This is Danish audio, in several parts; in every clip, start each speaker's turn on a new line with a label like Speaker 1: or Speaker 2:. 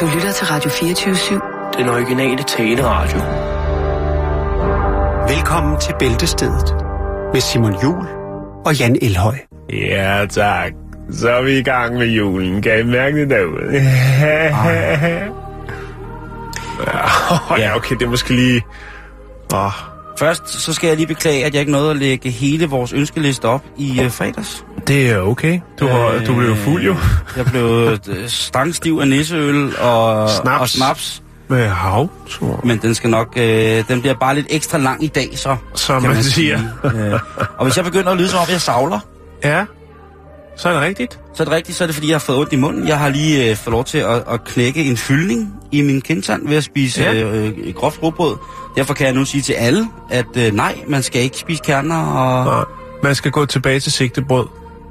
Speaker 1: Du lytter til Radio 24-7.
Speaker 2: Den originale taleradio.
Speaker 3: Velkommen til Bæltestedet med Simon Jul og Jan Elhøj.
Speaker 4: Ja, tak. Så er vi i gang med julen. Kan I mærke det derude? ja, okay, det er måske lige... Åh,
Speaker 5: Først så skal jeg lige beklage, at jeg ikke nåede at lægge hele vores ønskeliste op i øh, fredags.
Speaker 4: Det er okay. Du, øh, du blev jo fuld jo.
Speaker 5: Jeg blev øh, stangstiv af nisseøl og
Speaker 4: Snaps.
Speaker 5: og snaps.
Speaker 4: Med hav, tror.
Speaker 5: Men den skal nok, øh, den bliver bare lidt ekstra lang i dag, så.
Speaker 4: Som
Speaker 5: kan
Speaker 4: man siger.
Speaker 5: sige. Øh, og hvis jeg begynder at lyde som om, jeg savler,
Speaker 4: Ja, så er det rigtigt.
Speaker 5: så er det rigtigt, så er det fordi, jeg har fået ondt i munden. Jeg har lige øh, fået lov til at, at knække en fyldning i min kindtand ved at spise
Speaker 4: Ja.
Speaker 5: ja. øh, groft råbrød. Derfor kan jeg nu sige til alle, at øh, nej, man skal ikke spise kerner og
Speaker 4: Nej. Man skal gå tilbage til sigtebrød.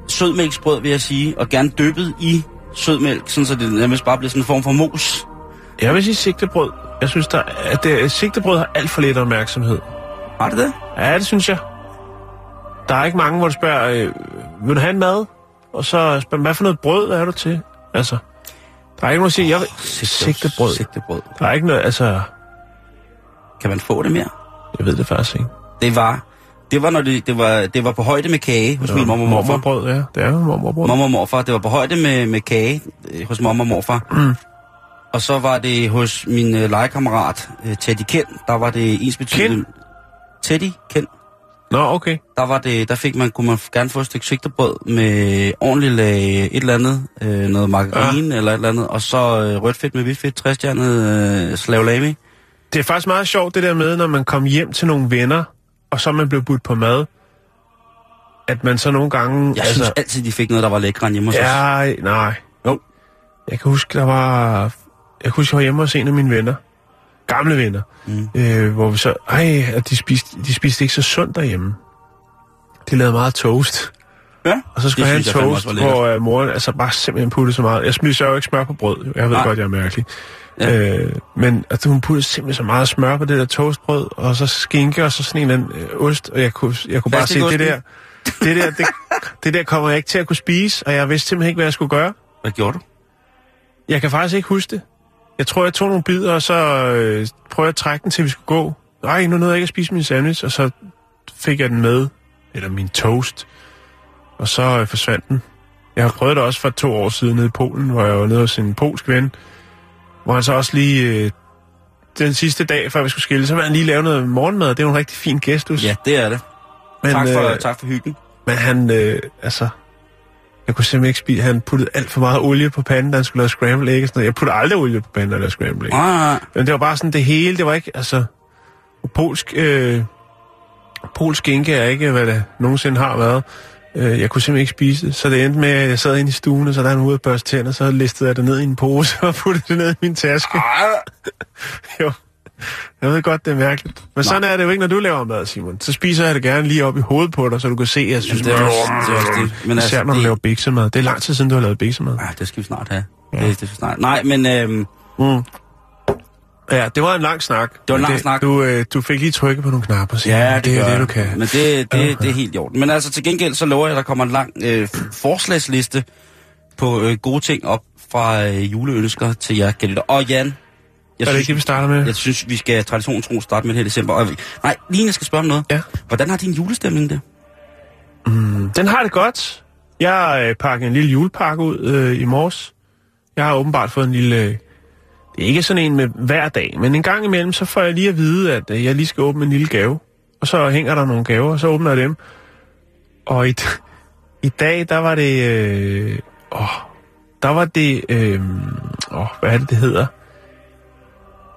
Speaker 5: Sødmælksbrød, vil jeg sige, og gerne dyppet i sødmælk, sådan så det nærmest bare bliver sådan en form for mos.
Speaker 4: Jeg vil sige sigtebrød. Jeg synes, der, at det, sigtebrød har alt for lidt opmærksomhed.
Speaker 5: Har det det?
Speaker 4: Ja, det synes jeg. Der er ikke mange, hvor du spørger, øh, vil du have en mad? Og så spørger hvad for noget brød er du til? Altså, der er ikke nogen, der siger, jeg vil... Sigtebrød.
Speaker 5: Sigtebrød.
Speaker 4: Der er ikke noget, altså...
Speaker 5: Kan man få det mere?
Speaker 4: Jeg ved det faktisk ikke.
Speaker 5: Det var, det var, når det, det var, det var på højde med kage hos min mormor og morfar.
Speaker 4: Mormorbrød, ja. Det er mormorbrød.
Speaker 5: Mormor og morfar. Det var på højde med, med kage øh, hos mormor og morfar.
Speaker 4: Mm.
Speaker 5: Og så var det hos min øh, legekammerat øh, Teddy Kent. Der var det ens betydende... Teddy Kent.
Speaker 4: Nå, okay.
Speaker 5: Der, var det, der fik man, kunne man gerne få et stykke sigtebrød med ordentligt lag et eller andet, øh, noget margarine ja. eller et eller andet, og så øh, rødt fedt med hvidt fedt, træstjernet øh, slavlami.
Speaker 4: Det er faktisk meget sjovt, det der med, når man kommer hjem til nogle venner, og så man blevet budt på mad, at man så nogle gange...
Speaker 5: Jeg altså, synes altid, de fik noget, der var lækre hjemme hos os.
Speaker 4: Ja, nej.
Speaker 5: Jo.
Speaker 4: Jeg kan huske, der var... Jeg kan huske, jeg var hjemme hos en af mine venner. Gamle venner.
Speaker 5: Mm.
Speaker 4: Øh, hvor vi så... Ej, at de spiste, de spiste ikke så sundt derhjemme. De lavede meget toast.
Speaker 5: Ja,
Speaker 4: Og så skulle jeg have en toast, hvor uh, moren altså bare simpelthen puttede så meget. Jeg smider jo ikke smør på brød. Jeg ved
Speaker 5: Nej.
Speaker 4: godt, jeg er mærkelig.
Speaker 5: Ja.
Speaker 4: Øh, men altså, hun puttede simpelthen så meget smør på det der toastbrød, og så skinke, og så sådan en eller anden øh, ost, og jeg kunne, jeg kunne bare se, det der, det der, det, det der kommer jeg ikke til at kunne spise, og jeg vidste simpelthen ikke, hvad jeg skulle gøre.
Speaker 5: Hvad gjorde du?
Speaker 4: Jeg kan faktisk ikke huske det. Jeg tror, jeg tog nogle bidder, og så øh, prøvede jeg at trække den, til vi skulle gå. Nej, nu nåede jeg ikke at spise min sandwich, og så fik jeg den med, eller min toast, og så øh, forsvandt den. Jeg har prøvet det også for to år siden nede i Polen, hvor jeg var nede hos en polsk ven, hvor han så også lige øh, den sidste dag, før vi skulle skille, så ville han lige lave noget morgenmad. Det er jo en rigtig fin gestus.
Speaker 5: Ja, det er det.
Speaker 4: men,
Speaker 5: tak, for,
Speaker 4: øh,
Speaker 5: tak for hyggen.
Speaker 4: men han, øh, altså... Jeg kunne simpelthen ikke spise. Han puttede alt for meget olie på panden, da han skulle lave scramble egg og sådan noget. Jeg putter aldrig olie på panden, når jeg laver scramble egg.
Speaker 5: Nej.
Speaker 4: Men det var bare sådan det hele. Det var ikke, altså... Polsk, øh, polsk skinke er ikke, hvad det nogensinde har været. Øh, jeg kunne simpelthen ikke spise det. Så det endte med, at jeg sad inde i stuen, og så der han ude og børste tænder, så listede jeg det ned i en pose og puttede det ned i min taske. jo. Jeg ved godt, det er mærkeligt. Men sådan er det jo ikke, når du laver mad, Simon. Så spiser jeg det gerne lige op i hovedet på dig, så du kan se, at jeg synes,
Speaker 5: det er også, det er også det. Men
Speaker 4: Især
Speaker 5: altså,
Speaker 4: når du
Speaker 5: det,
Speaker 4: laver biksemad. Det er lang tid siden, du har lavet biksemad.
Speaker 5: ja, det skal vi snart have. Ja. Det, det skal vi snart. Nej, men øhm,
Speaker 4: Mm. Ja, det var en lang snak.
Speaker 5: Det var en lang snak.
Speaker 4: Du, øh, du fik lige trykket på nogle knapper, Simon.
Speaker 5: ja, det,
Speaker 4: det er det, du kan.
Speaker 5: Men det, det, det er helt i orden. Men altså til gengæld, så lover jeg, at der kommer en lang øh, forslagsliste på øh, gode ting op fra øh, juleønsker til jer, gætter. Og Jan, jeg
Speaker 4: er det ikke det, vi starter med?
Speaker 5: jeg synes, vi skal traditionen tro starte med det her i december. Og, nej, lige jeg skal spørge om noget.
Speaker 4: Ja.
Speaker 5: Hvordan har din julestemning det?
Speaker 4: Den har det godt. Jeg har øh, pakket en lille julepakke ud øh, i morges. Jeg har åbenbart fået en lille... Ikke sådan en med hver dag, men en gang imellem, så får jeg lige at vide, at øh, jeg lige skal åbne en lille gave. Og så hænger der nogle gaver, og så åbner jeg dem. Og i, i dag, der var det... Øh, åh, der var det... Øh, åh, hvad er det, det hedder?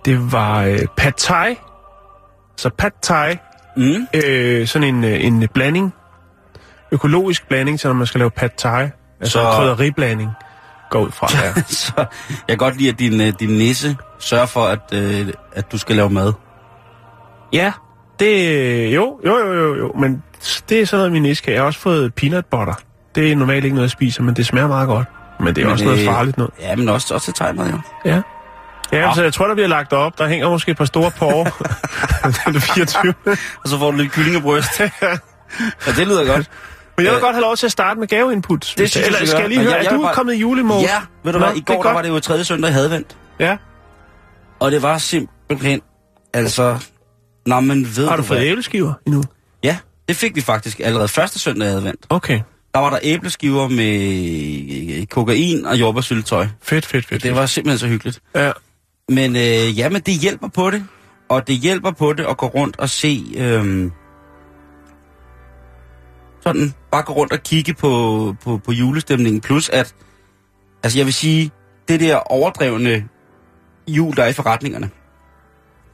Speaker 4: Det var øh, pad thai. Så pad thai
Speaker 5: Mm.
Speaker 4: øh, sådan en, øh, en blanding, økologisk blanding, til når man skal lave pad thai. Altså
Speaker 5: Så-
Speaker 4: en krydderiblanding, går ud fra. Ja.
Speaker 5: så jeg kan godt lide, at din, øh, din nisse sørger for, at, øh, at du skal lave mad.
Speaker 4: ja, det... Jo, jo, jo, jo, jo, men det er sådan noget, min iske. Jeg har også fået peanut butter. Det er normalt ikke noget, jeg spiser, men det smager meget godt. Men det er
Speaker 5: Men
Speaker 4: også noget
Speaker 5: det-
Speaker 4: farligt noget.
Speaker 5: Ja, men også, også til tegmad, jo.
Speaker 4: Ja. Ja,
Speaker 5: Ah.
Speaker 4: så jeg tror, der bliver lagt op. Der hænger måske et par store porre. den er 24.
Speaker 5: Og så får du lidt kyllingebryst. ja, det lyder godt.
Speaker 4: Men jeg vil
Speaker 5: Øh,
Speaker 4: godt have lov til at starte med gaveinput.
Speaker 5: Det synes jeg, du
Speaker 4: skal jeg lige høre,
Speaker 5: jeg- jeg
Speaker 4: du er
Speaker 5: bare-
Speaker 4: kommet i julemode?
Speaker 5: Ja, ved du
Speaker 4: Nå,
Speaker 5: hvad, i går der var det jo tredje søndag i advent.
Speaker 4: Ja.
Speaker 5: Og det var simpelthen, altså, når man ved...
Speaker 4: Har du
Speaker 5: hvad-
Speaker 4: fået æbleskiver endnu?
Speaker 5: Ja, det fik vi faktisk allerede første søndag i advent.
Speaker 4: Okay.
Speaker 5: Der var der æbleskiver med kokain og jordbærsyltetøj.
Speaker 4: Fedt, fedt, fedt.
Speaker 5: Det var simpelthen så hyggeligt.
Speaker 4: Ja.
Speaker 5: Men øh, ja, men det hjælper på det. Og det hjælper på det at gå rundt og se... Øh, sådan, bare gå rundt og kigge på, på, på julestemningen. Plus at, altså jeg vil sige, det der overdrevne jul, der er i forretningerne,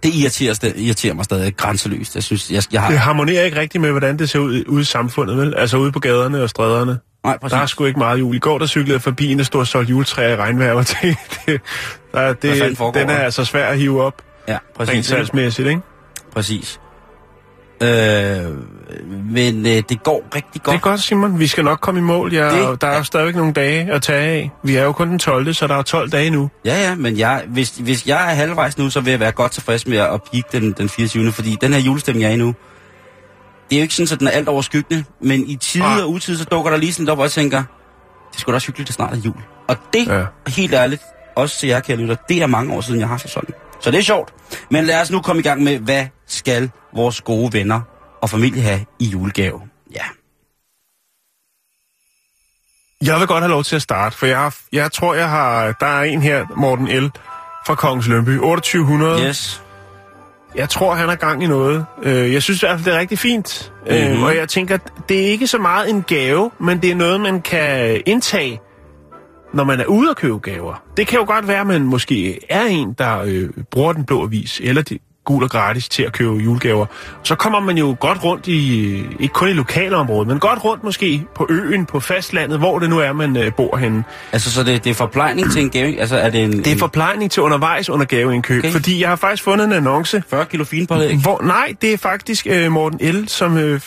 Speaker 5: det irriterer, sta- irriterer mig stadig grænseløst. Jeg synes, jeg, jeg har...
Speaker 4: Det harmonerer ikke rigtigt med, hvordan det ser ud ude i samfundet, vel? Altså ude på gaderne og stræderne.
Speaker 5: Nej, præcis.
Speaker 4: Der er sgu ikke meget jul. I går, der cyklede forbi en, der stod og solgte juletræer i regnvejr, og det, det, der, det, den er altså svær at hive op,
Speaker 5: Ja,
Speaker 4: rent
Speaker 5: præcis.
Speaker 4: salgsmæssigt, ikke?
Speaker 5: Præcis. Øh, men øh, det går rigtig godt.
Speaker 4: Det er godt, Simon. Vi skal nok komme i mål. Ja,
Speaker 5: Det-
Speaker 4: og der er jo stadigvæk nogle dage at tage af. Vi er jo kun den 12., så der er 12 dage nu.
Speaker 5: Ja, ja, men jeg, hvis, hvis jeg er halvvejs nu, så vil jeg være godt tilfreds med at peak den, den 24. Fordi den her julestemning, jeg er i nu, det er jo ikke sådan, at den er alt overskyggende, men i tid
Speaker 4: Ah.
Speaker 5: og utid, så dukker der lige sådan op, hvor jeg tænker, det skulle da også hyggeligt, det snart er jul. Og det,
Speaker 4: Ja.
Speaker 5: ja. helt ærligt, også til jer, kære lytter, det er mange år siden, jeg har haft sådan. Så det er sjovt. Men lad os nu komme i gang med, hvad skal vores gode venner og familie have i julegave? Ja.
Speaker 4: Jeg vil godt have lov til at starte, for jeg, har, jeg tror, jeg har... Der er en her, Morten L. fra Kongens Lønby. 2800.
Speaker 5: Yes.
Speaker 4: Jeg tror, han har gang i noget. Øh, Jeg synes i hvert fald, det er rigtig fint. Mm-hmm. Og jeg tænker, det er ikke så meget en gave, men det er noget, man kan indtage, når man er ude at købe gaver. Det kan jo godt være, at man måske er en, der øh, bruger den blå avis, eller de gul og gratis til at købe julegaver. Så kommer man jo godt rundt i, øh, ikke kun i lokalområdet, men godt rundt måske på øen, på fastlandet, hvor det nu er, man øh, bor henne.
Speaker 5: Altså, så det, det er forplejning til en gave? Altså, er det en,
Speaker 4: Det er forplejning til undervejs under gaveindkøb. Okay. fordi jeg har faktisk fundet en annonce,
Speaker 5: 40 kilo finpålæg?
Speaker 4: Hvor, nej, det er faktisk øh, Morten L., som... Øh,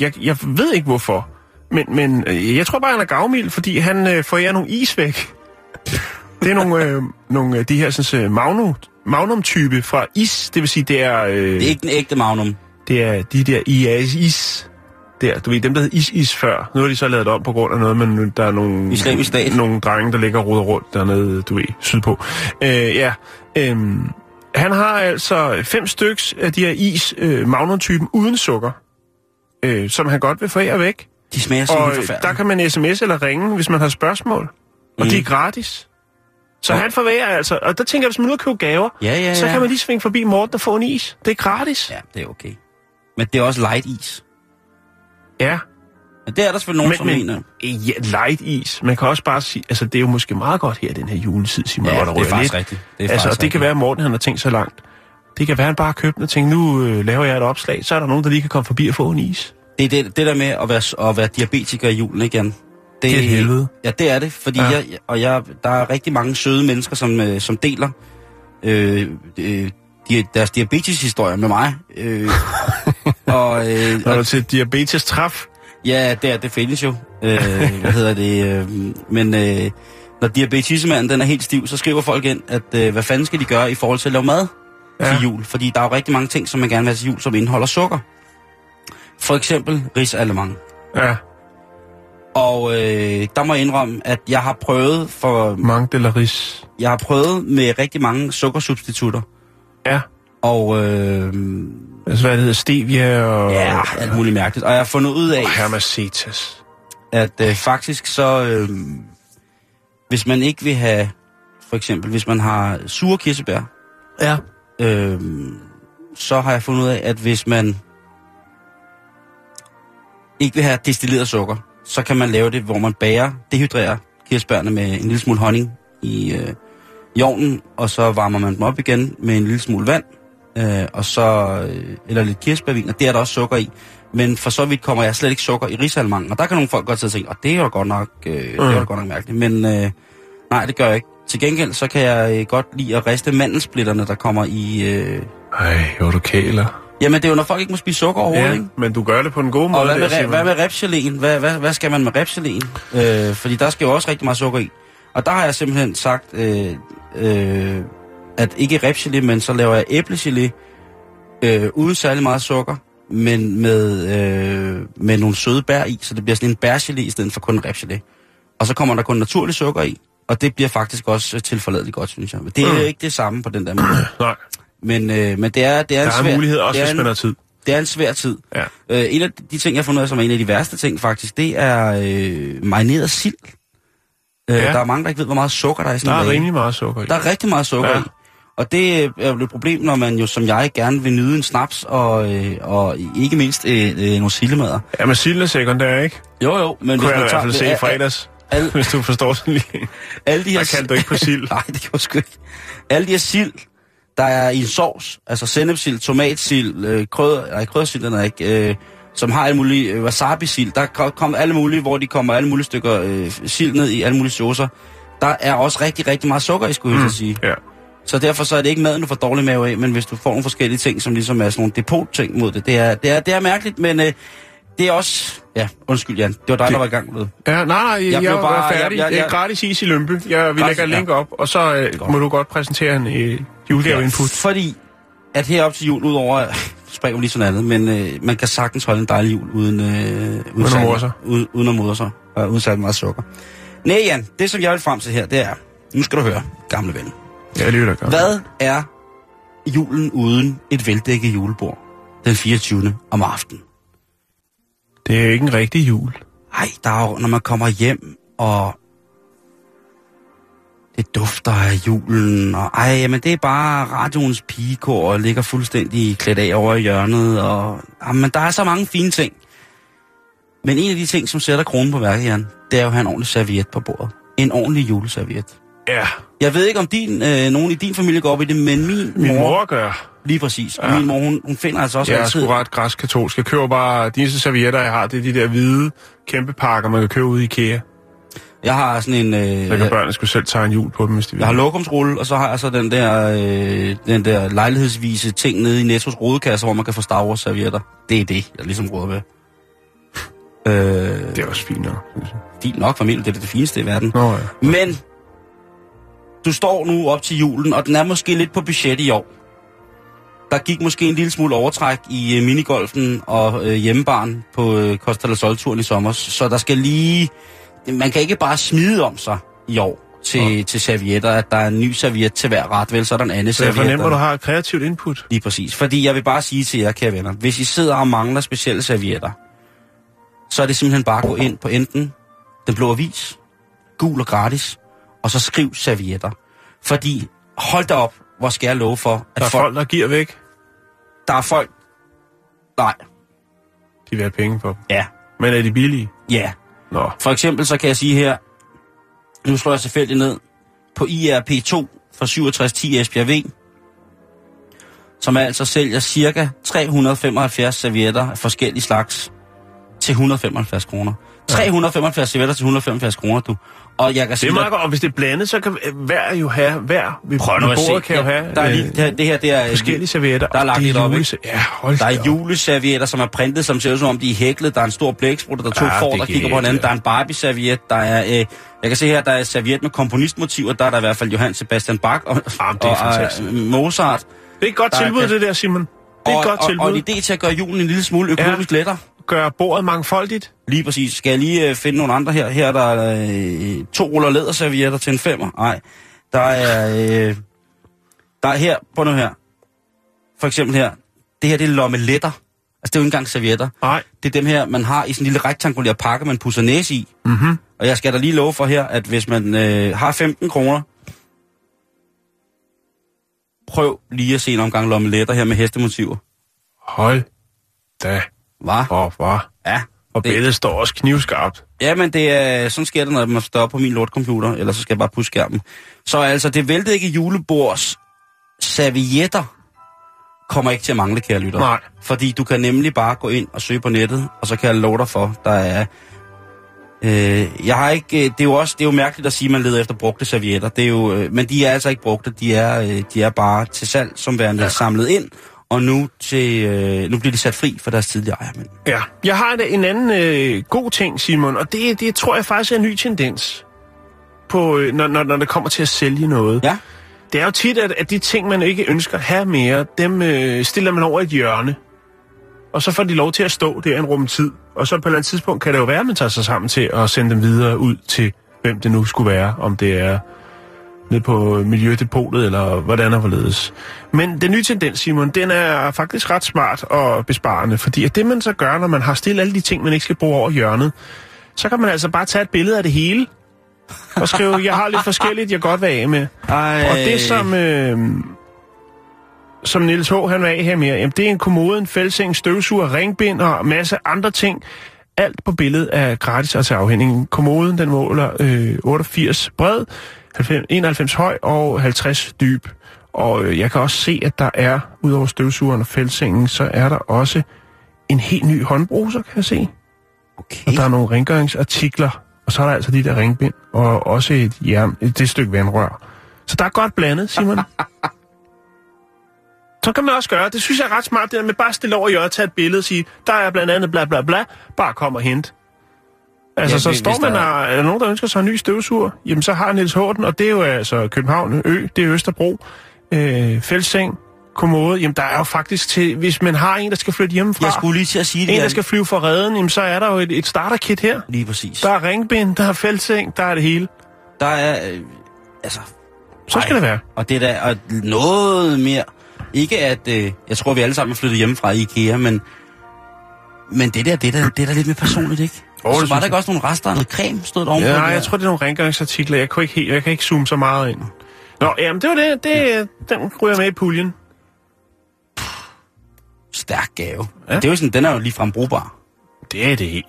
Speaker 4: jeg, jeg ved ikke hvorfor. Men, men øh, jeg tror bare, han er gavmild, fordi han øh, får jer nogle is væk. Det er nogle, øh, nogle af de her sådan, øh, magnum, magnum-type fra is. Det vil sige, det er, øh,
Speaker 5: Det er ikke den ægte Magnum.
Speaker 4: det er de der IAS is. Der, du ved, dem der hed is-is før. Nu har de så lavet det om på grund af noget, men der er nogle,
Speaker 5: Islamisk Stat.
Speaker 4: nogle drenge, der ligger og ruder rundt dernede, du ved, sydpå. Øh, ja, øhm, han har altså fem styks af de her is, øh, magnum-typen uden sukker, øh, som han godt vil forære væk.
Speaker 5: De smager
Speaker 4: Og øh, der kan man sms eller ringe, hvis man har spørgsmål. Og
Speaker 5: Mm.
Speaker 4: de er gratis. Så
Speaker 5: Ja.
Speaker 4: han forværer altså. Og der tænker jeg, hvis man nu køber gaver,
Speaker 5: Ja, ja,
Speaker 4: så
Speaker 5: ja.
Speaker 4: kan man lige svinge forbi Morten og få en is. Det er gratis.
Speaker 5: Ja, det er okay. Men det er også light is.
Speaker 4: ja.
Speaker 5: Men det er der selvfølgelig nogen, som mener.
Speaker 4: Ja, light is. Man kan også bare sige, altså det er jo måske meget godt her, den her juletid, Simon,
Speaker 5: Ja,
Speaker 4: hvor der
Speaker 5: det er faktisk
Speaker 4: lidt.
Speaker 5: rigtigt. Det er
Speaker 4: altså, og det kan
Speaker 5: rigtigt.
Speaker 4: være, at Morten han har tænkt så langt. Det kan være, at han bare har købt den og tænkt, nu øh, laver jeg et opslag, så er der nogen, der lige kan komme forbi og få en is.
Speaker 5: Det er det, det der med at være, at være diabetiker i julen igen.
Speaker 4: Det er et helvede.
Speaker 5: Ja, det er det, fordi
Speaker 4: Ja.
Speaker 5: jeg, og jeg, der er rigtig mange søde mennesker, som, øh, som deler øh, øh, de, deres diabeteshistorier med mig. Øh, og, øh,
Speaker 4: Når du til diabetes træf,
Speaker 5: Ja, det, er- det findes jo. Øh, hvad hedder det? Øh, men øh, når diabetesmanden den er helt stiv, så skriver folk ind, at øh, hvad fanden skal de gøre i forhold til at lave mad. Ja. til jul? Fordi der er jo rigtig mange ting, som man gerne vil have til jul, som indeholder sukker. For eksempel risalemang.
Speaker 4: ja,
Speaker 5: Og øh, der må jeg indrømme, at jeg har prøvet for
Speaker 4: mange de la ris.
Speaker 5: jeg har prøvet med rigtig mange sukkersubstitutter.
Speaker 4: Ja,
Speaker 5: Og øh,
Speaker 4: altså hvad det hedder, stevia og,
Speaker 5: ja, alt muligt mærkeligt. Og jeg har fundet ud af,
Speaker 4: og hermacetas.
Speaker 5: at øh, faktisk så, øh, hvis man ikke vil have, for eksempel, hvis man har sure kirsebær,
Speaker 4: Ja.
Speaker 5: øh, så har jeg fundet ud af, at hvis man ikke vil have destilleret sukker, så kan man lave det, hvor man bager, dehydrerer kirsebærne med en lille smule honning i, øh, i ovnen, og så varmer man dem op igen med en lille smule vand, øh, og så, øh, eller lidt kirsebærvin, og det er der også sukker i. Men for så vidt kommer jeg slet ikke sukker i risalmangen, og der kan nogle folk godt sidde og tænke, og det er jo godt nok, øh, mm. det er jo godt nok mærkeligt, men øh, nej, det gør jeg ikke. Til gengæld, så kan jeg øh, godt lide at riste mandelsplitterne, der kommer i... Øh...
Speaker 4: Ej, hvor du kæler.
Speaker 5: Jamen, det er jo, når folk ikke må spise sukker overhovedet,
Speaker 4: Ja,
Speaker 5: ikke?
Speaker 4: men du gør det på en god måde.
Speaker 5: Og hvad
Speaker 4: der,
Speaker 5: med,
Speaker 4: Simon.
Speaker 5: hvad med repgeléen? Hvad, hvad, hvad skal man med repgeléen? Øh, fordi der skal jo også rigtig meget sukker i. Og der har jeg simpelthen sagt, øh, øh, at ikke repgelé, men så laver jeg æblegelé øh, uden særlig meget sukker, men med, øh, med nogle søde bær i, så det bliver sådan en bærgelé i stedet for kun repgelé. Og så kommer der kun naturlig sukker i, Og det bliver faktisk også øh, tilforladeligt godt, synes jeg. Men det er
Speaker 4: mm.
Speaker 5: ikke det samme på den der måde.
Speaker 4: Nej,
Speaker 5: Men, øh, men det er, det er
Speaker 4: der
Speaker 5: en
Speaker 4: er
Speaker 5: svær,
Speaker 4: mulighed også,
Speaker 5: det er
Speaker 4: hvis man har tid.
Speaker 5: Det er en svær tid.
Speaker 4: Ja.
Speaker 5: Øh, en af de ting, jeg har fundet ud af, som er en af de værste ting faktisk, det er øh, marineret sild. Øh,
Speaker 4: Ja.
Speaker 5: Der er mange, der ikke ved, hvor meget sukker der er i sådan
Speaker 4: Der er
Speaker 5: bag.
Speaker 4: rimelig meget sukker i.
Speaker 5: Der er rigtig meget sukker
Speaker 4: Ja.
Speaker 5: i. Og det øh, er jo et problem, når man jo som jeg gerne vil nyde en snaps, og, øh, og ikke mindst øh, øh, nogle sildemader.
Speaker 4: Ja, men silden er sekundær, ikke?
Speaker 5: Jo jo, men
Speaker 4: Kunne jeg i hvert fald se i fredags,
Speaker 5: al-
Speaker 4: hvis du forstår sådan lige.
Speaker 5: alle de her...
Speaker 4: Der kaldte du ikke på sild.
Speaker 5: Nej, det kan jeg sgu ikke. Alle de her sild, der er i en sovs, altså sennepsild, tomatsild, øh, krød, nej, krødsild, den er ikke, øh, som har alle mulige, øh, wasabi-sild, der ko- kommer alle mulige, hvor de kommer alle mulige stykker øh, sild ned i alle mulige saucer. Der er også rigtig, rigtig meget sukker i, skulle jeg mm. sige.
Speaker 4: Ja.
Speaker 5: Så derfor så er det ikke maden, du får dårlig mave af, men hvis du får nogle forskellige ting, som ligesom er sådan nogle depot-ting mod det, det er, det er, det er mærkeligt, men øh, det er også... Ja, undskyld Jan, det var dig,
Speaker 4: Det-
Speaker 5: der var i gang med det.
Speaker 4: Ja, nej, nej, jeg, jeg,
Speaker 5: blev
Speaker 4: jeg
Speaker 5: bare-
Speaker 4: var færdig.
Speaker 5: jeg- jeg- jeg-
Speaker 4: gratis is i Lømpe. Jeg, vi
Speaker 5: Gratis,
Speaker 4: lægger et link op, og så øh,
Speaker 5: Godt.
Speaker 4: må du godt præsentere en øh, julegave-input.
Speaker 5: Fordi at herop til jul, udover... Springer lige sådan andet, men øh, man kan sagtens holde en dejlig jul uden... Øh, uden,
Speaker 4: at
Speaker 5: særlig-
Speaker 4: more sig.
Speaker 5: Uden, uden at modre sig. Og uden særlig meget sukker. Nej, Jan, det som jeg vil frem til her, det er... Nu skal du høre, gamle ven.
Speaker 4: Ja, det er godt.
Speaker 5: Hvad er julen uden et veldækket julebord den 24. om aftenen?
Speaker 4: Det er jo ikke en rigtig jul.
Speaker 5: Ej, der er jo, når man kommer hjem, og det dufter af julen, og ej, jamen det er bare radioens pigekor, og ligger fuldstændig klædt af over i hjørnet, og jamen, der er så mange fine ting. Men en af de ting, som sætter kronen på værket, Jan, det er jo at have en ordentlig serviet på bordet. En ordentlig juleserviet.
Speaker 4: Ja,
Speaker 5: Jeg ved ikke, om din, øh, nogen i din familie går op i det, men min,
Speaker 4: min
Speaker 5: mor,
Speaker 4: mor gør.
Speaker 5: lige præcis,
Speaker 4: Ja.
Speaker 5: min mor, hun, hun finder altså også
Speaker 4: Jeg er
Speaker 5: altid...
Speaker 4: sgu ret græsk-katolsk. Jeg køber bare, de eneste servietter, jeg har, det er de der hvide kæmpe pakker, man kan købe ude i IKEA.
Speaker 5: Jeg har sådan en... Øh,
Speaker 4: Så kan børnene skulle selv tage en jul på dem, hvis de vil.
Speaker 5: Jeg har lokumsrulle, og så har jeg så den der, øh, den der lejlighedsvise ting nede i Nettos rodekasse, hvor man kan få Star Wars servietter. Det er det, jeg ligesom råder med. Øh,
Speaker 4: Det er også fint nok. synes jeg.
Speaker 5: fint nok familie, det er det fineste i verden.
Speaker 4: Nå ja.
Speaker 5: Men du står nu op til julen, og den er måske lidt på budget i år. Der gik måske en lille smule overtræk i øh, minigolfen og øh, hjemmebaren på øh, Costa del Sol-turen i sommer, så der skal lige... Man kan ikke bare smide om sig i år til, til servietter, at der er en ny serviet til hver ret, vel, så er der en anden
Speaker 4: Så jeg
Speaker 5: serviet.
Speaker 4: fornemmer, du har et kreativt input.
Speaker 5: Lige præcis. Fordi jeg vil bare sige til jer, kære venner, hvis I sidder og mangler specielle servietter, så er det simpelthen bare at gå ind på enten Den Blå Avis, gul og gratis, og så skriv servietter. Fordi, hold da op, hvor skal jeg love for, at
Speaker 4: Der er
Speaker 5: folk,
Speaker 4: folk, der giver væk.
Speaker 5: der er folk, nej,
Speaker 4: De vil have penge dem.
Speaker 5: ja,
Speaker 4: Men er de billige?
Speaker 5: ja.
Speaker 4: Nå.
Speaker 5: For eksempel så kan jeg sige her, nu slår jeg selvfølgelig ned, på IRP2 fra 6710 Esbjerg V, som altså sælger cirka 375 servietter af forskellige slags til 175 kroner. 375 servietter til 175 kroner, du. Og jeg kan
Speaker 4: Det er
Speaker 5: sige
Speaker 4: meget godt, og hvis det er blandet, så kan hver jo have, hver ved
Speaker 5: Prøv nu at se.
Speaker 4: kan jo have
Speaker 5: der er lige,
Speaker 4: øh,
Speaker 5: det, her, det her, det er...
Speaker 4: forskellige servietter.
Speaker 5: Der er lagt lidt op, ikke?
Speaker 4: Ja, hold
Speaker 5: Der er juleservietter, som er printet, som ser ud som om de er hæklet. Der er en stor blæksprutte, der er to
Speaker 4: Ja,
Speaker 5: ja, får, der kigger på hinanden. Der er en Barbie-serviet. Der er, øh, jeg kan se her, der er serviet med komponistmotiver. Der er der i hvert fald Johann Sebastian Bach og,
Speaker 4: Jamen, det er
Speaker 5: og
Speaker 4: fantastisk.
Speaker 5: øh, Mozart.
Speaker 4: Det er et godt
Speaker 5: Der
Speaker 4: tilbud,
Speaker 5: kasse-
Speaker 4: det der, Simon. Det er et
Speaker 5: og,
Speaker 4: godt
Speaker 5: og,
Speaker 4: tilbud.
Speaker 5: og en idé til at gøre julen en lille smule økonomisk ja. lettere.
Speaker 4: Gør bordet mangfoldigt.
Speaker 5: Lige præcis. Skal jeg lige øh, finde nogle andre her? Her er der øh, to ruller læderservietter til en femmer. Nej. Der er, øh, der er her, på nu her. For eksempel her. Det her, det er lommeletter. Altså, det er jo ikke engang servietter.
Speaker 4: Nej.
Speaker 5: Det er dem her, man har i sådan en lille rektangulær pakke, man pusser næse i.
Speaker 4: Mhm.
Speaker 5: Og jeg skal da lige love for her, at hvis man øh, har 15 kroner, prøv lige at se en omgang lommeletter her med hestemotiver.
Speaker 4: Hold da
Speaker 5: Var?
Speaker 4: op, var.
Speaker 5: Ja.
Speaker 4: Og
Speaker 5: Det-
Speaker 4: billedet står også knivskarpt.
Speaker 5: Ja, men det er, sådan sker det, når man står på min lortcomputer, eller så skal jeg bare pusse skærmen. Så altså, det væltede ikke julebords servietter kommer ikke til at mangle, kære lytter.
Speaker 4: Nej.
Speaker 5: Fordi du kan nemlig bare gå ind og søge på nettet, og så kan jeg love dig for, der er... Øh, jeg har ikke, øh, det er jo også det er jo mærkeligt at sige, at man leder efter brugte servietter. Det er jo, øh, men de er altså ikke brugte, de er, øh, de er bare til salg, som værende ja. samlet ind, og nu, til, øh, nu bliver de sat fri for deres tidligere ejermænd.
Speaker 4: Ja. Jeg har en, en anden øh, god ting, Simon, og det, det tror jeg faktisk er en ny tendens, på, øh, når, når, når det kommer til at sælge noget.
Speaker 5: Ja?
Speaker 4: Det er jo tit, at, at de ting, man ikke ønsker at have mere, dem øh, stiller man over i et hjørne. Og så får de lov til at stå der en rum tid. Og så på et eller andet tidspunkt kan det jo være, at man tager sig sammen til at sende dem videre ud til hvem det nu skulle være, om det er ned på Miljødepotet, eller hvordan er forledes. Men den nye tendens, Simon, den er faktisk ret smart og besparende, fordi at det man så gør, når man har stillet alle de ting, man ikke skal bruge over hjørnet, så kan man altså bare tage et billede af det hele, og skrive, jeg har lidt forskelligt, jeg godt vil af med.
Speaker 5: Ej.
Speaker 4: Og det som, øh, som Niels H. han vil af her mere, jamen, det er en kommode, en fældseng, støvsuger, ringbind og masse andre ting. Alt på billedet er gratis og til afhængig. Kommoden den måler øh, 88 bred, 90, 91 høj og 50 dyb. Og øh, jeg kan også se, at der er, udover støvsugeren og fældsengen, så er der også en helt ny håndbruser, kan jeg se.
Speaker 5: Okay.
Speaker 4: Og der er nogle rengøringsartikler, og så er der altså de der ringbind, og også et, jern, et det stykke vandrør. Så der er godt blandet, Simon. så kan man også gøre, det synes jeg er ret smart, det der med bare stille over i øret, tage et billede og sige, der er blandt andet bla bla bla, bare kom og hent. Altså,
Speaker 5: Ja,
Speaker 4: så
Speaker 5: hvis-
Speaker 4: står
Speaker 5: hvis
Speaker 4: man
Speaker 5: der er-
Speaker 4: Er der nogen, der ønsker sig en ny støvsuger? Jamen, så har Niels Hården, og det er jo altså København Ø, det er Østerbro, øh, Fældseng, Kommode. Jamen, der er jo faktisk til... Hvis man har en, der skal flytte hjemmefra,
Speaker 5: Jeg skulle lige til at sige det.
Speaker 4: en, der skal flyve fra redden, jamen, så er der jo et, et starterkit her.
Speaker 5: Lige præcis.
Speaker 4: Der er ringbind, der er fældseng, der er det hele.
Speaker 5: Der er... Øh, altså...
Speaker 4: Så skal
Speaker 5: ej.
Speaker 4: det være.
Speaker 5: Og det er da og noget mere... Ikke at... Øh, jeg tror, vi alle sammen er flyttet hjemmefra i IKEA, men... Men det der, det der, det er da lidt mere personligt, ikke? Oh, så var
Speaker 4: synes
Speaker 5: der ikke også nogle rester af noget creme, stod der ovenpå?
Speaker 4: Ja, nej,
Speaker 5: der?
Speaker 4: jeg tror, det er nogle rengøringsartikler. Jeg kan ikke, helt, jeg kan ikke zoome så meget ind. Nå, jamen, det var det. det den ryger med i puljen.
Speaker 5: Stærk gave.
Speaker 4: Ja.
Speaker 5: Ja. Det er jo sådan, den er jo ligefrem brugbar.
Speaker 4: Det er det helt.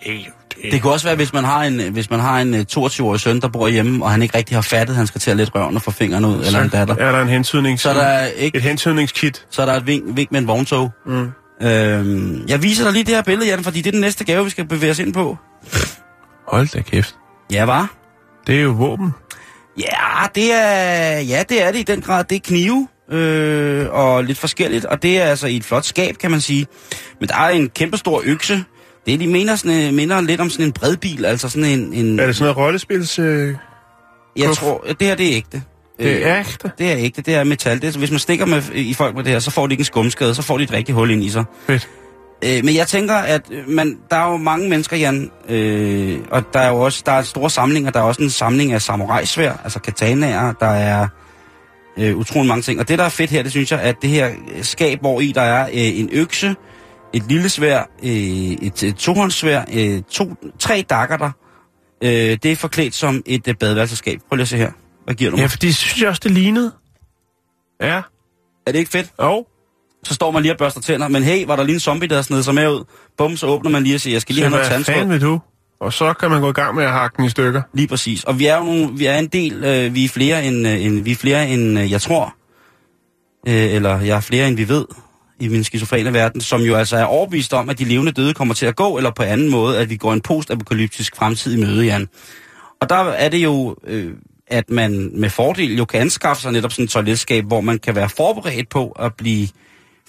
Speaker 4: Det,
Speaker 5: kunne også være, hvis man har en, hvis man har en øh, 22-årig søn, der bor hjemme, og han ikke rigtig har fattet, at han skal til at lette røven og få fingrene ud, eller en datter.
Speaker 4: er der en hentydning.
Speaker 5: Så er der ikke
Speaker 4: Et hentydningskit.
Speaker 5: så er der et vink, vink med en vogntog.
Speaker 4: Mm.
Speaker 5: Øhm, jeg viser dig lige det her billede, Jan, fordi det er den næste gave, vi skal bevæge os ind på.
Speaker 4: Hold da kæft.
Speaker 5: Ja, var?
Speaker 4: Det er jo våben.
Speaker 5: Ja, det er, ja, det er det i den grad. Det er knive øh, og lidt forskelligt, og det er altså i et flot skab, kan man sige. Men der er en kæmpestor økse. Det de mener, sådan, øh, minder lidt om sådan en bredbil, altså sådan en... en
Speaker 4: Er det sådan noget rollespils... Øh,
Speaker 5: jeg tror, det her det er ægte.
Speaker 4: det er ægte.
Speaker 5: Det er ægte, det er metal. Det er, hvis man stikker med, i folk med det her, så får de ikke en skumskade, så får de et rigtigt hul ind i sig.
Speaker 4: Fedt.
Speaker 5: Øh, men jeg tænker, at øh, man, der er jo mange mennesker, Jan, øh, og der er jo også der er store samlinger. Der er også en samling af samurai-svær, altså katanaer. Der er øh, utrolig mange ting. Og det, der er fedt her, det synes jeg, at det her skab, hvor i der er øh, en økse, et lille svær, øh, et, et tohåndssvær, øh, to, tre dakker der. Øh, det er forklædt som et øh, badeværelseskab. Prøv lige at se her. Hvad giver du mig?
Speaker 4: Ja, for det synes jeg også, det lignede. Ja.
Speaker 5: Er det ikke fedt?
Speaker 4: Og
Speaker 5: Så står man lige og børster tænder, men hey, var der lige en zombie, der sned sig med ud? Bum, så åbner man lige og siger, jeg skal lige
Speaker 4: så
Speaker 5: have noget
Speaker 4: hvad
Speaker 5: tandtråd.
Speaker 4: fanden vil du? Og så kan man gå i gang med at hakke den i stykker.
Speaker 5: Lige præcis. Og vi er jo nogle, vi er en del, øh, vi er flere end, øh, end vi er flere end øh, jeg tror, øh, eller jeg er flere end vi ved i min skizofrene verden, som jo altså er overbevist om, at de levende døde kommer til at gå, eller på anden måde, at vi går en postapokalyptisk fremtid i møde, Jan. Og der er det jo, øh, at man med fordel jo kan anskaffe sig netop sådan et toiletskab, hvor man kan være forberedt på at blive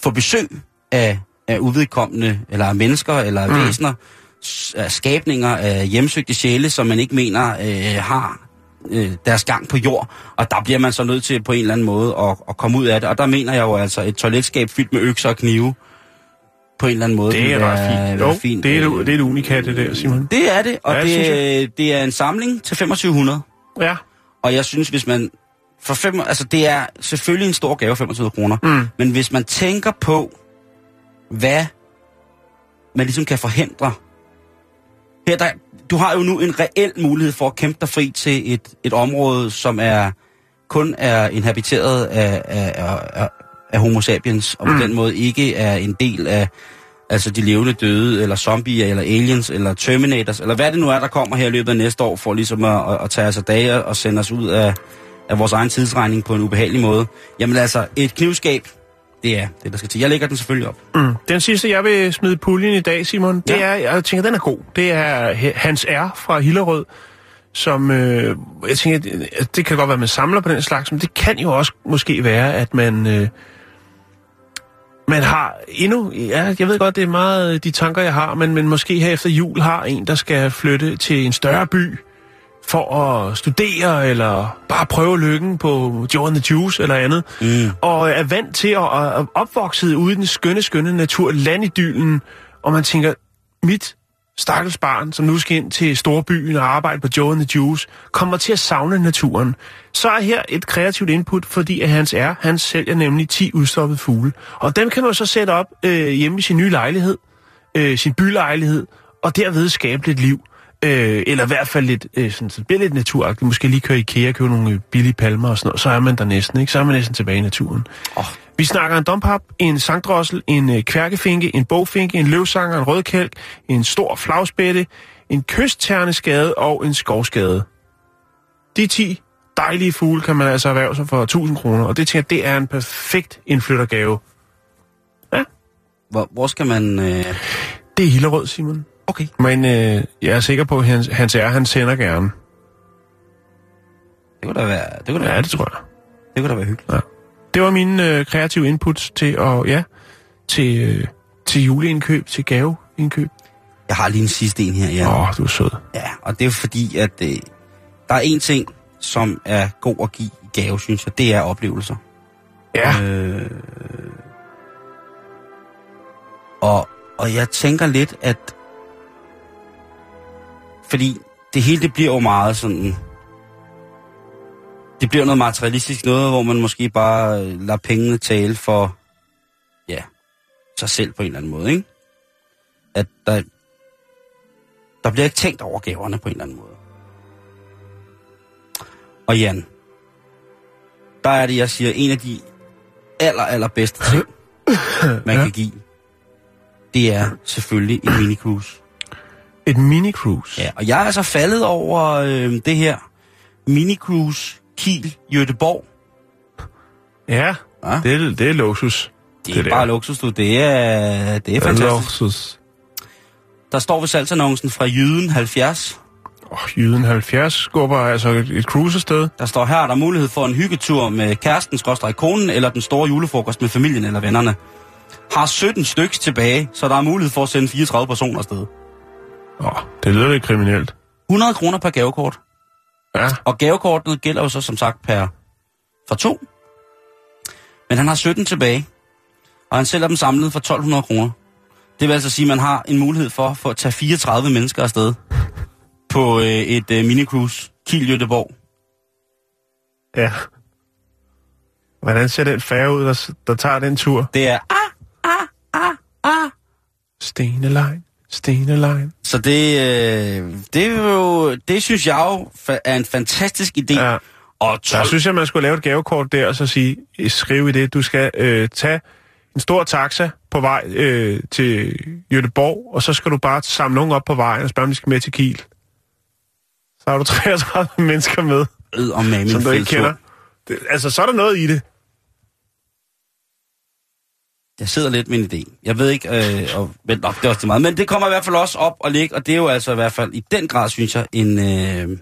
Speaker 5: få besøg af, af uvedkommende, eller af mennesker, eller af
Speaker 4: Mm.
Speaker 5: væsener, af skabninger, af hjemsøgte sjæle, som man ikke mener øh, har øh, deres gang på jord. Og der bliver man så nødt til på en eller anden måde at, at komme ud af det. Og der mener jeg jo altså et toiletskab fyldt med økser og knive, på en eller anden måde.
Speaker 4: Det er ret fint. Jo,
Speaker 5: fint.
Speaker 4: det er,
Speaker 5: Øh,
Speaker 4: et, det er et unikat, det der, Simon.
Speaker 5: det er det, og
Speaker 4: Ja, det,
Speaker 5: det er en samling til 2500.
Speaker 4: Ja.
Speaker 5: Og jeg synes, hvis man... For fem, altså det er selvfølgelig en stor gave, 25 kroner.
Speaker 4: Mm.
Speaker 5: Men hvis man tænker på, hvad man ligesom kan forhindre. Her, der, du har jo nu en reel mulighed for at kæmpe dig fri til et, et område, som er kun er inhabiteret af, af, af, af, homo sapiens, og på
Speaker 4: Mm.
Speaker 5: den måde ikke er en del af altså de levende døde, eller zombier, eller aliens, eller terminators, eller hvad det nu er, der kommer her i løbet af næste år, for ligesom at, at, at tage os af dage og sende os ud af, af vores egen tidsregning på en ubehagelig måde. Jamen altså, et knivskab, det er det, der skal til. Jeg lægger den selvfølgelig op.
Speaker 4: Mm. Den sidste, jeg vil smide puljen i dag, Simon, det
Speaker 5: Ja.
Speaker 4: er, jeg tænker, den er god. Det er Hans R. fra Hillerød, som, øh, jeg tænker, det, det kan godt være, at man samler på den slags, men det kan jo også måske være, at man, øh, man har endnu, ja, jeg ved godt, det er meget de tanker, jeg har, men, men måske her efter jul har en, der skal flytte til en større by, for at studere, eller bare prøve lykken på Joe and the Juice, eller andet
Speaker 5: Mm.
Speaker 4: og er vant til at, at opvokse ude i den skønne, skønne natur, landidyllen, og man tænker, mit stakkels barn, som nu skal ind til storbyen og arbejde på Joe and the Juice, kommer til at savne naturen. Så er her et kreativt input, fordi at hans er, han sælger nemlig 10 udstoppede fugle. Og dem kan man så sætte op øh, hjemme i sin nye lejlighed, øh, sin bylejlighed, og derved skabe lidt liv. Øh, eller i hvert fald lidt, øh, sådan, så det bliver lidt naturagtigt. Måske lige køre i IKEA og købe nogle øh, billige palmer og sådan noget. Så er man der næsten, ikke? Så er man næsten tilbage i naturen.
Speaker 5: Oh.
Speaker 4: Vi snakker en dompap, en sangdrossel, en øh, kværkefinke, en bogfinke, en løvsanger, en rødkælk, en stor flagspætte, en kystterneskade og en skovskade. De 10 dejlige fugle kan man altså erhverve sig for 1000 kroner, og det tænker jeg, det er en perfekt indflyttergave.
Speaker 5: Hvor, hvor skal man... Øh...
Speaker 4: Det er Hillerød, Simon.
Speaker 5: Okay.
Speaker 4: Men øh, jeg er sikker på, at hans, hans er, han sender gerne.
Speaker 5: Det kunne da være, det kunne da
Speaker 4: Ja,
Speaker 5: være,
Speaker 4: det tror jeg.
Speaker 5: det kunne da være hyggeligt.
Speaker 4: Ja. Det var mine øh, kreative inputs til at, ja, til, øh, til juleindkøb, til gaveindkøb.
Speaker 5: Jeg har lige en sidste en her, ja.
Speaker 4: Åh, oh, du er sød.
Speaker 5: Ja, og det er fordi, at øh, der er en ting, som er god at give i gave, synes jeg. Det er oplevelser.
Speaker 4: Ja,
Speaker 5: Øh, og, og jeg tænker lidt, at... Fordi det hele, det bliver jo meget sådan... Det bliver noget materialistisk noget, hvor man måske bare øh, lader pengene tale for... Ja, sig selv på en eller anden måde, ikke? At der... Der bliver ikke tænkt over gaverne på en eller anden måde. Og Jan, der er det, jeg siger, en af de aller, aller bedste ting, man
Speaker 4: Ja.
Speaker 5: kan give, det er selvfølgelig en mini-cruise.
Speaker 4: Et mini-cruise.
Speaker 5: Ja, og jeg er altså faldet over øh, det her mini-cruise Kiel Göteborg.
Speaker 4: Ja,
Speaker 5: Ja.
Speaker 4: det, er, det er luksus.
Speaker 5: Det er
Speaker 4: Det
Speaker 5: det
Speaker 4: der.
Speaker 5: bare luksus, du. Det er, det er fantastisk.
Speaker 4: luksus.
Speaker 5: Der står ved salgsannoncen fra Jyden 70.
Speaker 4: Oh, Jyden 70 skubber altså et, et cruise afsted.
Speaker 5: Der står her, er der mulighed for en hyggetur med kæresten, skråstrej konen, eller den store julefrokost med familien eller vennerne. Har 17 stykker tilbage, så der er mulighed for at sende 34 personer afsted.
Speaker 4: Åh, det lyder lidt kriminelt.
Speaker 5: 100 kroner per gavekort.
Speaker 4: Ja,
Speaker 5: Og gavekortet gælder jo så som sagt per for to. Men han har 17 tilbage, og han sælger dem samlet for 1200 kroner. Det vil altså sige, at man har en mulighed for, for at tage 34 mennesker afsted på øh, et øh, minicruise Kiel Göteborg.
Speaker 4: ja. Hvordan ser den færge ud, der, der tager den tur?
Speaker 5: Det er ah,
Speaker 4: Stenelein, Stenelein.
Speaker 5: så det, øh, det, er jo, det synes jeg jo er en fantastisk idé.
Speaker 4: Ja.
Speaker 5: Og
Speaker 4: Der
Speaker 5: 12,
Speaker 4: synes jeg, man skulle lave et gavekort der, og så sige, skrive i det, du skal øh, tage en stor taxa på vej øh, til Göteborg, og så skal du bare samle nogen op på vejen og spørge, om de skal med til Kiel. Så har du 33 mennesker med,
Speaker 5: og mamen
Speaker 4: som du ikke kender. Det, altså, så er der noget i det.
Speaker 5: Jeg sidder lidt med en idé. Jeg ved ikke, øh, og, men, nok, det er også det meget. Men det kommer i hvert fald også op og ligge, og det er jo altså i hvert fald i den grad, synes jeg, en, øh,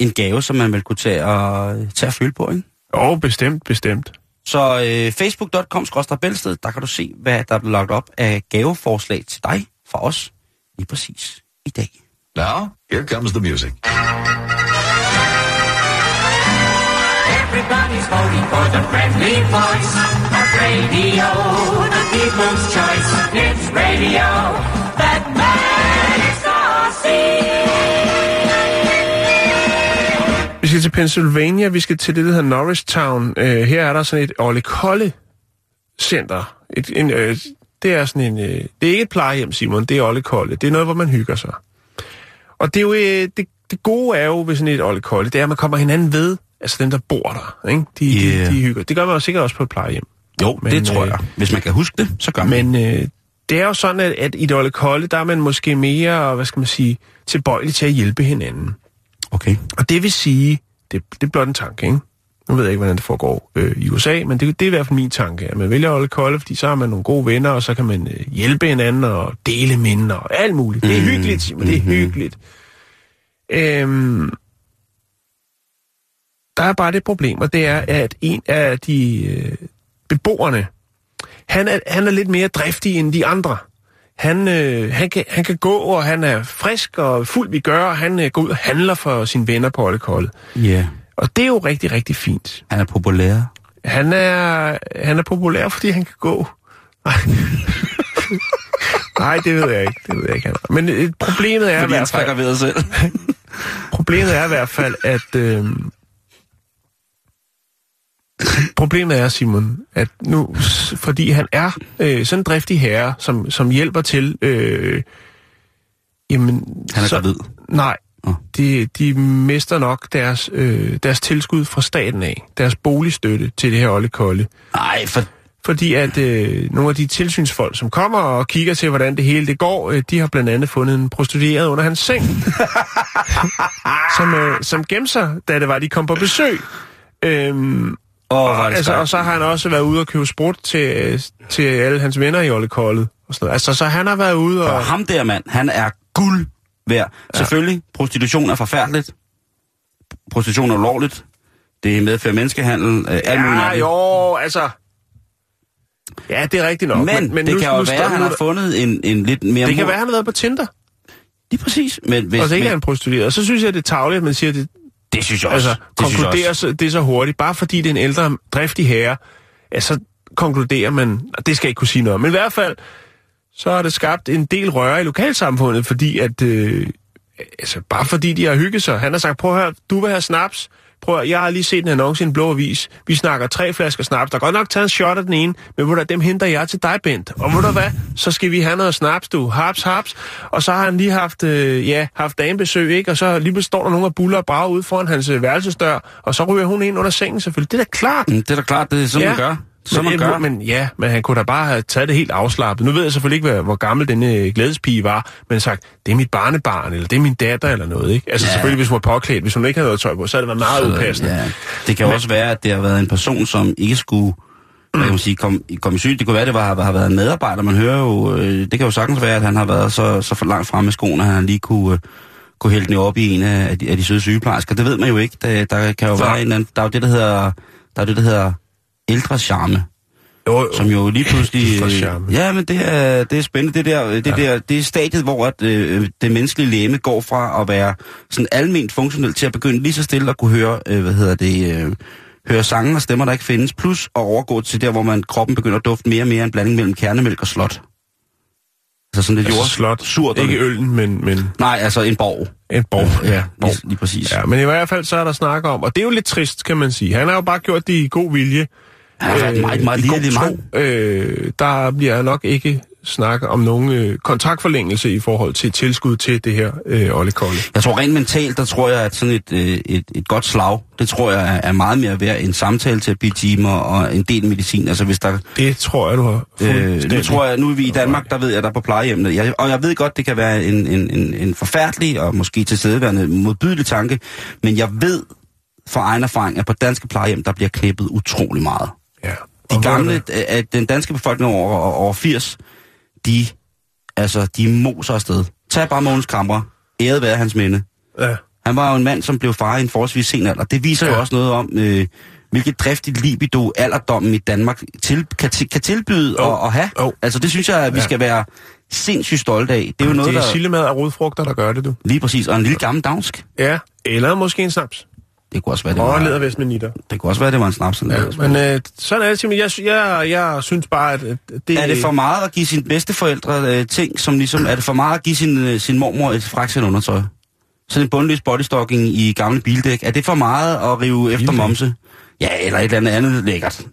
Speaker 5: en gave, som man vel kunne tage og, tage og føle på, ikke?
Speaker 4: Jo, bestemt, bestemt.
Speaker 5: Så øh, facebook.com bælsted, der kan du se, hvad der er blevet lagt op af gaveforslag til dig fra os lige præcis i dag.
Speaker 2: Now, here comes the music.
Speaker 6: Everybody's voting for the friendly voice of radio, the people's choice. It's radio that makes us see.
Speaker 4: Vi skal til Pennsylvania, vi skal til det, der hedder Norristown. Øh, her er der sådan et Olle Kolle center. Et, en, øh, det er sådan en... Øh, det er ikke et plejehjem, Simon, det er Olle Kolle. Det er noget, hvor man hygger sig. Og det er jo... Øh, det, det gode er jo ved sådan et Olle Kolle, det er, at man kommer hinanden ved. Altså dem, der bor der, ikke? De,
Speaker 5: Yeah.
Speaker 4: de, de hygger. Det gør man jo sikkert også på et plejehjem.
Speaker 5: Jo,
Speaker 4: Men,
Speaker 5: det tror
Speaker 4: øh,
Speaker 5: jeg. Hvis man kan huske det, så gør man.
Speaker 4: Men øh, det er jo sådan, at, at i et Olle Kolle, der er man måske mere, hvad skal man sige, tilbøjelig til at hjælpe hinanden.
Speaker 5: Okay.
Speaker 4: Og det vil sige, det, det er blot en tanke, ikke? Nu ved jeg ikke, hvordan det foregår øh, i USA, men det, det er i hvert fald min tanke, at man vælger at holde kolde, fordi så har man nogle gode venner, og så kan man øh, hjælpe hinanden og dele minder og alt muligt. Det er
Speaker 5: Mhm.
Speaker 4: hyggeligt, Simon, det er hyggeligt. Øhm, der er bare det problem, og det er, at en af de øh, beboerne, han er, han er lidt mere driftig end de andre. Han, øh, han, kan, han kan gå, og han er frisk og fuld vi gør, og han øh, går ud og handler for sine venner på Ollekolde.
Speaker 5: Ja. Yeah.
Speaker 4: Og det er jo rigtig, rigtig fint.
Speaker 5: Han er populær.
Speaker 4: Han er, han er populær, fordi han kan gå. Nej. Det ved jeg ikke. Det ved jeg ikke. han. Men øh, problemet er
Speaker 5: Fordi han
Speaker 4: hvert fald...
Speaker 5: trækker vejret selv.
Speaker 4: Problemet er i hvert fald, at... Øh, problemet er, Simon, at nu, fordi han er øh, sådan en driftig herre, som, som hjælper til... Øh, jamen,
Speaker 5: Han er gravid.
Speaker 4: Nej, de, de mister nok deres, øh, deres tilskud fra staten af. Deres boligstøtte til det her Olle Kolde.
Speaker 5: Nej, for
Speaker 4: Fordi at øh, nogle af de tilsynsfolk, som kommer og kigger til, hvordan det hele det går, øh, de har blandt andet fundet en prostitueret under hans seng. som, øh, som gemte sig, da det var, de kom på besøg. Øhm,
Speaker 5: Åh,
Speaker 4: og,
Speaker 5: er
Speaker 4: altså, og så har han også været ude og købe sprut til, til alle hans venner i Olle Kolde. Og sådan noget. Altså, så han har været ude og...
Speaker 5: Og ham der mand, han er guld værd. Ja. Selvfølgelig, prostitution er forfærdeligt. Prostitution er ulovligt. Det medfører menneskehandel. Øh, muligt
Speaker 4: Ja, jo, altså... Ja, det er rigtigt nok.
Speaker 5: Men, men det
Speaker 4: nu-
Speaker 5: kan jo
Speaker 4: nu
Speaker 5: være, at han har fundet en, en lidt mere...
Speaker 4: Det kan
Speaker 5: mod-
Speaker 4: være, han har været på Tinder,
Speaker 5: Lige præcis. Men hvis,
Speaker 4: og så ikke er
Speaker 5: men,
Speaker 4: han prostitueret. Og så synes jeg, det er tageligt, at man siger, at det,
Speaker 5: det synes jeg også.
Speaker 4: altså,
Speaker 5: det synes jeg
Speaker 4: konkluderer
Speaker 5: også.
Speaker 4: så, det så hurtigt. Bare fordi det er en ældre, driftig herre, ja, så konkluderer man, og det skal jeg ikke kunne sige noget om. Men i hvert fald, så har det skabt en del røre i lokalsamfundet, fordi at, øh, altså, bare fordi de har hygget sig. Han har sagt, prøv at høre, du vil have snaps. Prøv at, jeg har lige set en annonce i en blå avis. Vi snakker tre flasker snaps. Der er godt nok taget en shot af den ene, men du, hvad, dem henter jeg til dig, Bent. Og ved du hvad, så skal vi have noget snaps, du. Haps, haps. Og så har han lige haft, øh, ja, haft damebesøg, ikke? Og så lige står der nogen og buller og brager ude foran hans øh, værelsesdør, og så ryger hun ind under sengen selvfølgelig. Det er da klart.
Speaker 5: Mm, Det er da klart, det er sådan, man gør.
Speaker 4: Men,
Speaker 5: man gør.
Speaker 4: Men, ja, men han kunne da bare have taget det helt afslappet. Nu ved jeg selvfølgelig ikke, hvor gammel denne øh, glædespige var, men sagt, det er mit barnebarn, eller det er min datter, eller noget, ikke? Altså
Speaker 5: Ja.
Speaker 4: selvfølgelig, hvis hun var påklædt, hvis hun ikke havde noget tøj på, så havde det været meget upassende.
Speaker 5: Ja. Det kan jo også være, at det har været en person, som ikke skulle hvad kan man sige, komme kom i syg. Det kunne være, at det var, har været en medarbejder. Man hører jo, øh, det kan jo sagtens være, at han har været så, så for langt fremme i skoene, at han lige kunne, øh, kunne hælde den op i en af, af, de, af de søde sygeplejersker. Det ved man jo ikke. Der, der kan jo
Speaker 4: Nej.
Speaker 5: være en eller anden, der er jo det, der hedder, der er det, der hedder ældre charme.
Speaker 4: Jo, jo.
Speaker 5: som jo lige pludselig... Øh, ja, men det er, det er spændende. Det, der, det, ja. der, det er stadiet, hvor at, øh, det menneskelige læme går fra at være sådan alment funktionelt til at begynde lige så stille at kunne høre, øh, hvad hedder det, øh, høre sange og stemmer, der ikke findes, plus at overgå til der, hvor man kroppen begynder at dufte mere og mere en blanding mellem kernemælk og slot. Altså sådan lidt
Speaker 4: altså,
Speaker 5: jord,
Speaker 4: slot.
Speaker 5: surt.
Speaker 4: Ikke øllen, men, men
Speaker 5: Nej, altså en borg.
Speaker 4: en borg. Ja, borg.
Speaker 5: Lige, lige præcis.
Speaker 4: Ja, men i hvert fald så er der snak om, og det er jo lidt trist, kan man sige. Han har jo bare gjort det i god vilje.
Speaker 5: Han har været en meget, meget
Speaker 4: tro.
Speaker 5: mand.
Speaker 4: Øh, der bliver nok ikke snak om nogen øh, kontraktforlængelse i forhold til tilskud til det her øh, Olle Kolle.
Speaker 5: Jeg tror rent mentalt, der tror jeg, at sådan et, øh, et, et godt slag, det tror jeg er- meget mere værd end samtale til timer og en del medicin. Altså hvis der
Speaker 4: Det tror jeg, du har
Speaker 5: Øh, nu tror jeg, nu er vi i Danmark, der ved jeg, der er på plejehjemmene. Jeg, og jeg ved godt, det kan være en, en, en, en forfærdelig og måske tilstedeværende modbydelig tanke, men jeg ved fra egen erfaring, at på danske plejehjem, der bliver klippet utrolig meget.
Speaker 4: Ja.
Speaker 5: De gamle,
Speaker 4: hvor er det?
Speaker 5: at den danske befolkning over, over 80, de, altså, de moser afsted. Tag bare Mogens Kammer. Æret være hans minde.
Speaker 4: Ja.
Speaker 5: Han var jo en mand, som blev far i en forholdsvis sen alder. Det viser ja. jo også noget om, øh, hvilket driftigt libido alderdommen i Danmark til, kan, kan tilbyde
Speaker 4: Jo.
Speaker 5: og, og have.
Speaker 4: Jo.
Speaker 5: Altså det synes jeg, at vi
Speaker 4: Ja.
Speaker 5: skal være sindssygt stolte af. Det er jo noget,
Speaker 4: det er
Speaker 5: der...
Speaker 4: sillemad og rodfrugter, der gør det, du.
Speaker 5: Lige præcis. Og en lille gammel dansk.
Speaker 4: Ja, eller måske en snaps.
Speaker 5: Det kunne også være, det var,
Speaker 4: med nitter.
Speaker 5: det kunne også være, det var en snaps.
Speaker 4: Ja, men øh, sådan er det simpelthen. Jeg, jeg, jeg synes bare, at det...
Speaker 5: Er det for meget at give sine bedsteforældre øh, ting, som ligesom... Er det for meget at give sin, øh, sin mormor et fraksen undertøj? Sådan en bundløs bodystocking i gamle bildæk. Er det for meget at rive efter momse? Ja, eller et eller andet andet lækkert.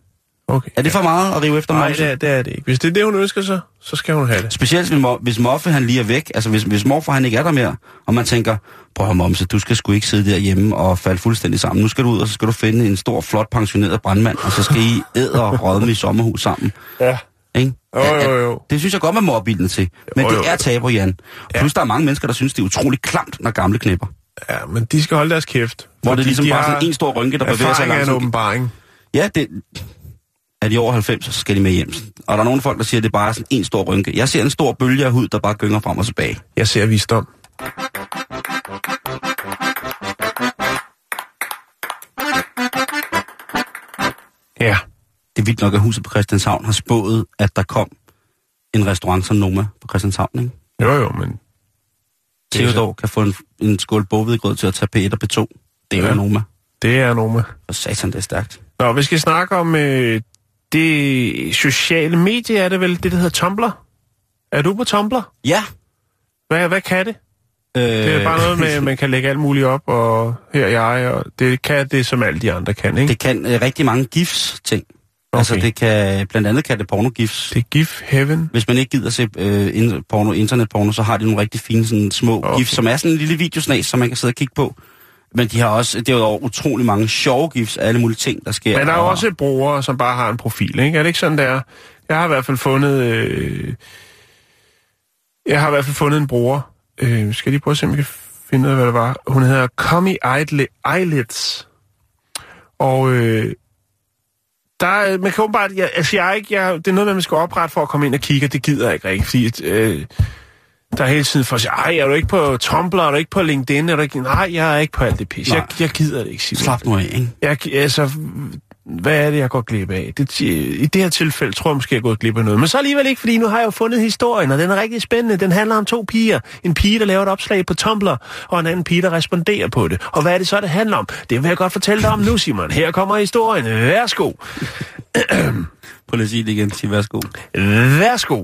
Speaker 4: Okay.
Speaker 5: Er det for meget at rive efter
Speaker 4: Nej,
Speaker 5: momse?
Speaker 4: det er, det er det ikke. Hvis det er det, hun ønsker sig, så skal hun have det.
Speaker 5: Specielt hvis, hvis Moffe han lige er væk, altså hvis, hvis morfar han ikke er der mere, og man tænker, prøv at Momse, du skal sgu ikke sidde derhjemme og falde fuldstændig sammen. Nu skal du ud, og så skal du finde en stor, flot pensioneret brandmand, og så skal I æde og rådme i sommerhus sammen.
Speaker 4: Ja.
Speaker 5: Ikke?
Speaker 4: Jo, jo, jo.
Speaker 5: Det synes jeg godt, man må opbilde til. Men
Speaker 4: Jo,
Speaker 5: det
Speaker 4: jo.
Speaker 5: er tabu, Jan. Plus der er mange mennesker, der synes, det er utroligt klamt, når gamle knipper.
Speaker 4: Ja, men de skal holde deres kæft.
Speaker 5: Hvor det er ligesom
Speaker 4: de
Speaker 5: bare sådan en stor rynke, der bevæger sig
Speaker 4: erfaring af en åbenbaring.
Speaker 5: Ja, det... Er de over 90, så skal de med hjem. Og der er nogle folk, der siger, at det er bare sådan en stor rynke. Jeg ser en stor bølge af hud, der bare gynger frem og tilbage.
Speaker 4: Jeg ser visdom. Ja.
Speaker 5: Det er vildt nok, at huset på Christianshavn har spået, at der kom en restaurant som Noma på Christianshavn, ikke?
Speaker 4: Jo, jo, men... Er
Speaker 5: Theodor kan få en, en skål bogvedgrød til at tage P1 og P2. Det er
Speaker 4: Ja.
Speaker 5: Noma.
Speaker 4: Det er Noma.
Speaker 5: Og satan, det er stærkt.
Speaker 4: Nå, vi skal snakke om øh, det sociale medie, er det vel det, der hedder Tumblr? Er du på Tumblr?
Speaker 5: Ja.
Speaker 4: Hvad, hvad kan det?
Speaker 5: Øh,
Speaker 4: Det er bare noget med, at man kan lægge alt muligt op, og her er jeg, og det kan det, som alle de andre kan, ikke?
Speaker 5: Det kan øh, rigtig mange GIFs ting. Okay. Altså det kan, blandt andet kan det porno-GIFs.
Speaker 4: Det er GIF Heaven.
Speaker 5: Hvis man ikke gider se øh, in- porno, internetporno, så har de nogle rigtig fine sådan, små. Okay. GIFs, som er sådan en lille videosnas, som man kan sidde og kigge på. Men de har også derudover utrolig mange sjove GIFs af alle mulige ting, der sker.
Speaker 4: Men der er jo
Speaker 5: og-
Speaker 4: også brugere, som bare har en profil, ikke? Er det ikke sådan, der? Jeg har i hvert fald fundet... Øh... Jeg har i hvert fald fundet en bruger. Øh, skal jeg lige prøve at se, om jeg kan finde ud af, hvad det var. Hun hedder Eyeli- Eyelids. Og øh, der, er- man kan åbenbart... Jeg, altså, jeg er ikke... Jeg, det er noget, man skal oprette for at komme ind og kigge, og det gider jeg ikke rigtig, fordi... Øh, der er hele tiden for at sige, ej, er du ikke på Tumblr, er du ikke på LinkedIn, er du ikke... Nej, jeg er ikke på alt det pis. Jeg, jeg gider det ikke, Simon.
Speaker 5: Slap nu af, ikke?
Speaker 4: Jeg, altså, hvad er det, jeg går glip af? Det, I det her tilfælde tror jeg måske, jeg er gået glip af noget. Men så alligevel ikke, fordi nu har jeg jo fundet historien, og den er rigtig spændende. Den handler om to piger. En pige, der laver et opslag på Tumblr, og en anden pige, der responderer på det. Og hvad er det så, det handler om? Det vil jeg godt fortælle dig om nu, Simon. Her kommer historien. Værsgo.
Speaker 5: Prøv lige at sige det igen. Sig værsgo.
Speaker 4: Værsgo.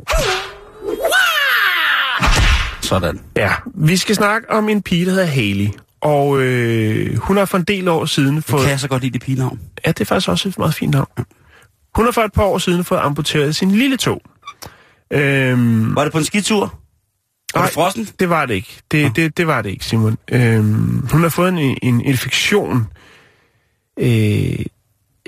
Speaker 5: Sådan.
Speaker 4: Ja, vi skal snakke om en pige, der hedder Haley. Og øh, hun har for en del år siden fået...
Speaker 5: Kan jeg så godt lide det pigenavn?
Speaker 4: Ja, det er faktisk også et meget fint navn. Hun har for et par år siden fået amputeret sin lille tog. Øhm,
Speaker 5: Var det på en skitur? Var
Speaker 4: Nej.
Speaker 5: det frossen?
Speaker 4: det var det ikke. Det, det, det var det ikke, Simon. Øhm, hun har fået en, en infektion. Øh,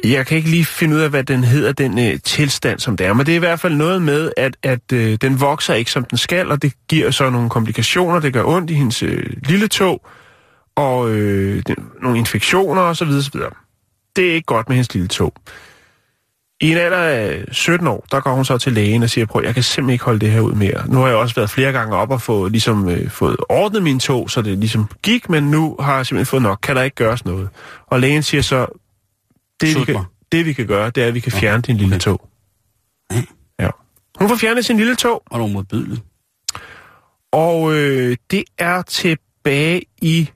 Speaker 4: jeg kan ikke lige finde ud af, hvad den hedder, den øh, tilstand, som det er. Men det er i hvert fald noget med, at, at øh, den vokser ikke, som den skal, og det giver så nogle komplikationer. Det gør ondt i hendes øh, lille tog, og øh, den, nogle infektioner osv. osv. Det er ikke godt med hendes lille tog. I en alder af 17 år, der går hun så til lægen og siger, prøv, jeg kan simpelthen ikke holde det her ud mere. Nu har jeg også været flere gange op og få, ligesom, øh, fået ordnet min tog, så det ligesom gik, men nu har jeg simpelthen fået nok. Kan der ikke gøres noget? Og lægen siger så, det vi, kan, det vi kan gøre, det er, at vi kan fjerne din lille tog. Ja. Hun får fjernet sin lille tog,
Speaker 5: Og nogle modbydeligt.
Speaker 4: og øh, det er tilbage i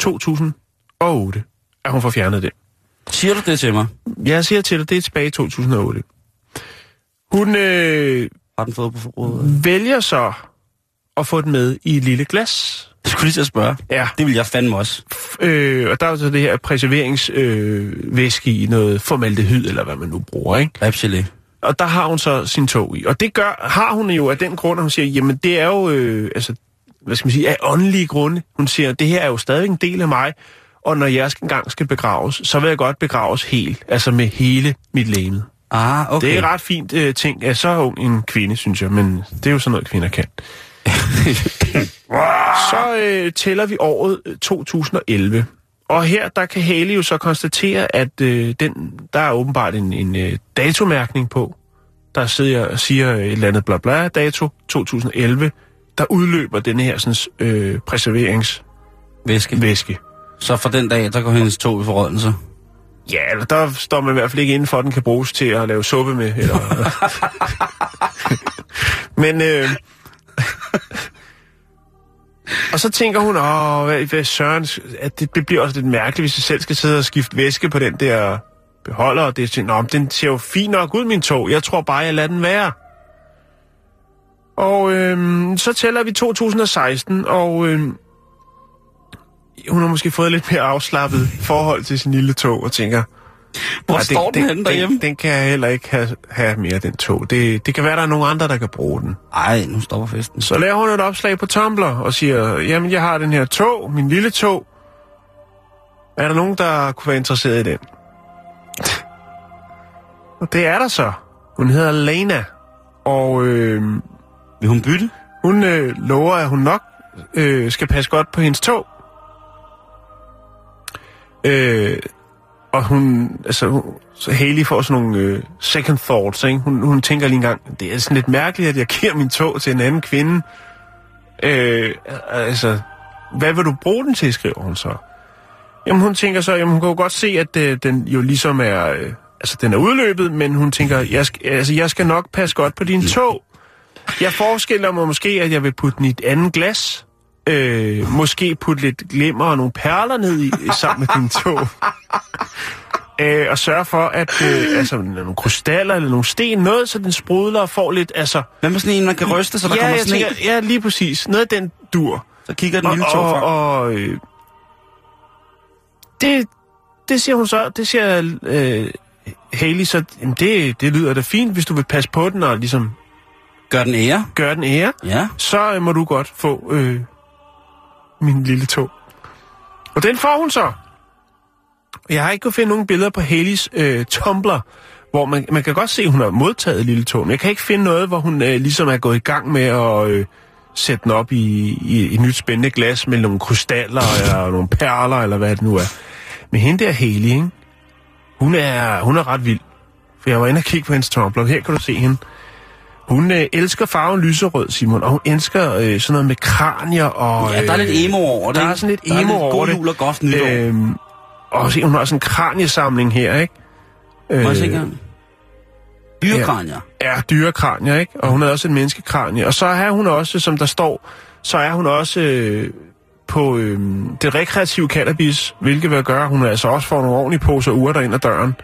Speaker 4: 2008, at hun får fjernet det.
Speaker 5: Siger du det til mig?
Speaker 4: Jeg siger til dig, det er tilbage i 2008. Hun øh,
Speaker 5: Har den fået på
Speaker 4: vælger så at få den med i et lille glas.
Speaker 5: Jeg skulle lige til at spørge.
Speaker 4: Ja.
Speaker 5: Det vil jeg fandme også.
Speaker 4: Øh, og der er så det her preserveringsvæske øh, i noget formaldehyd, eller hvad man nu bruger, ikke?
Speaker 5: Repgelé.
Speaker 4: Og der har hun så sin tog i. Og det gør, har hun jo af den grund, at hun siger, jamen det er jo, øh, altså, hvad skal man sige, af åndelige grunde. Hun siger, det her er jo stadig en del af mig, og når jeg engang skal begraves, så vil jeg godt begraves helt, altså med hele mit læme.
Speaker 5: Ah, okay.
Speaker 4: Det er ret fint øh, ting af så ung en kvinde, synes jeg, men det er jo sådan noget, kvinder kan. så øh, tæller vi året øh, 2011. Og her, der kan Haley jo så konstatere, at øh, den, der er åbenbart en, en øh, datomærkning på. Der sidder, siger et eller andet bla bla dato 2011, der udløber denne her sådan, øh, preserveringsvæske.
Speaker 5: Væske. Så fra den dag, der går hendes tog i forrådelse.
Speaker 4: Ja, eller der står man i hvert fald ikke inden for, at den kan bruges til at lave suppe med. Eller... Men, øh... og så tænker hun, åh, hvad, hvad søren, at det, det bliver også lidt mærkeligt, hvis jeg selv skal sidde og skifte væske på den der beholder, og det er, Nå, men den ser jo fint nok ud, min tog. Jeg tror bare, jeg lader den være. Og øhm, så tæller vi 2016, og øhm, hun har måske fået lidt mere afslappet forhold til sin lille tog, og tænker...
Speaker 5: Hvor
Speaker 4: "Ej,
Speaker 5: står den henne derhjemme?"
Speaker 4: Den, den kan jeg heller ikke have, have mere, den tog. Det, det kan være, der er nogle andre, der kan bruge den.
Speaker 5: Ej, nu stopper festen.
Speaker 4: Så laver hun et opslag på Tumblr og siger, jamen, jeg har den her tog, min lille tog. Er der nogen, der kunne være interesseret i den? Og det er der så. Hun hedder Lena, og øh,
Speaker 5: Vil hun bytte?
Speaker 4: hun øh, lover, at hun nok øh, skal passe godt på hendes tog. Øh, og hun, altså, hun, så Haley får sådan nogle øh, second thoughts, ikke? Hun, hun tænker lige engang, det er sådan lidt mærkeligt, at jeg giver min tog til en anden kvinde. Øh, altså, hvad vil du bruge den til, skriver hun så. Jamen, hun tænker så, jamen, hun kan jo godt se, at øh, den jo ligesom er, øh, altså, den er udløbet, men hun tænker, jeg skal, altså, jeg skal nok passe godt på din tog. Jeg forestiller mig måske, at jeg vil putte den i et andet glas. Øh, måske putte lidt glimmer og nogle perler ned i, sammen med din tog. øh, og sørge for, at øh, altså, nogle krystaller eller nogle sten, noget, så den sprudler og får lidt, altså...
Speaker 5: Hvad med sådan en, man kan ryste, så der
Speaker 4: ja,
Speaker 5: kommer sne?
Speaker 4: tænker, ja, lige præcis. Noget af den dur.
Speaker 5: Så kigger den
Speaker 4: Og,
Speaker 5: lille tog
Speaker 4: og,
Speaker 5: frem.
Speaker 4: og øh, det, det siger hun så, det siger øh, Haley, så jamen, det, det lyder da fint, hvis du vil passe på den og ligesom
Speaker 5: Gør den ære?
Speaker 4: gøre den ære,
Speaker 5: Ja.
Speaker 4: så øh, må du godt få øh, min lille tog. Og den får hun så. Jeg har ikke kunnet finde nogen billeder på Haleys øh, Tumblr, hvor man, man kan godt se, at hun har modtaget lille tog, men jeg kan ikke finde noget, hvor hun øh, ligesom er gået i gang med at øh, sætte den op i, i, et nyt spændende glas med nogle krystaller eller nogle perler, eller hvad det nu er. Men hende der Haley, ikke? Hun, er, hun er ret vild. For jeg var inde og kigge på hendes Tumblr. Her kan du se hende. Hun øh, elsker farven lyserød, Simon, og hun elsker øh, sådan noget med kranier og...
Speaker 5: Ja, der er lidt
Speaker 4: øh,
Speaker 5: emo over det.
Speaker 4: Der er sådan lidt
Speaker 5: der er
Speaker 4: emo
Speaker 5: lidt
Speaker 4: over
Speaker 5: god
Speaker 4: det.
Speaker 5: jul og godt nytår. Øh,
Speaker 4: Øhm, og se, hun har sådan en kraniesamling her, ikke? Øh,
Speaker 5: Må jeg se engang? Dyrekranier.
Speaker 4: Ja, dyrekranier, ikke? Og hun er også en menneskekranie. Og så er hun også, som der står, så er hun også øh, på øh, det rekreative cannabis, hvilket vil gøre, at hun altså også får nogle ordentlige poser urter ind ad døren.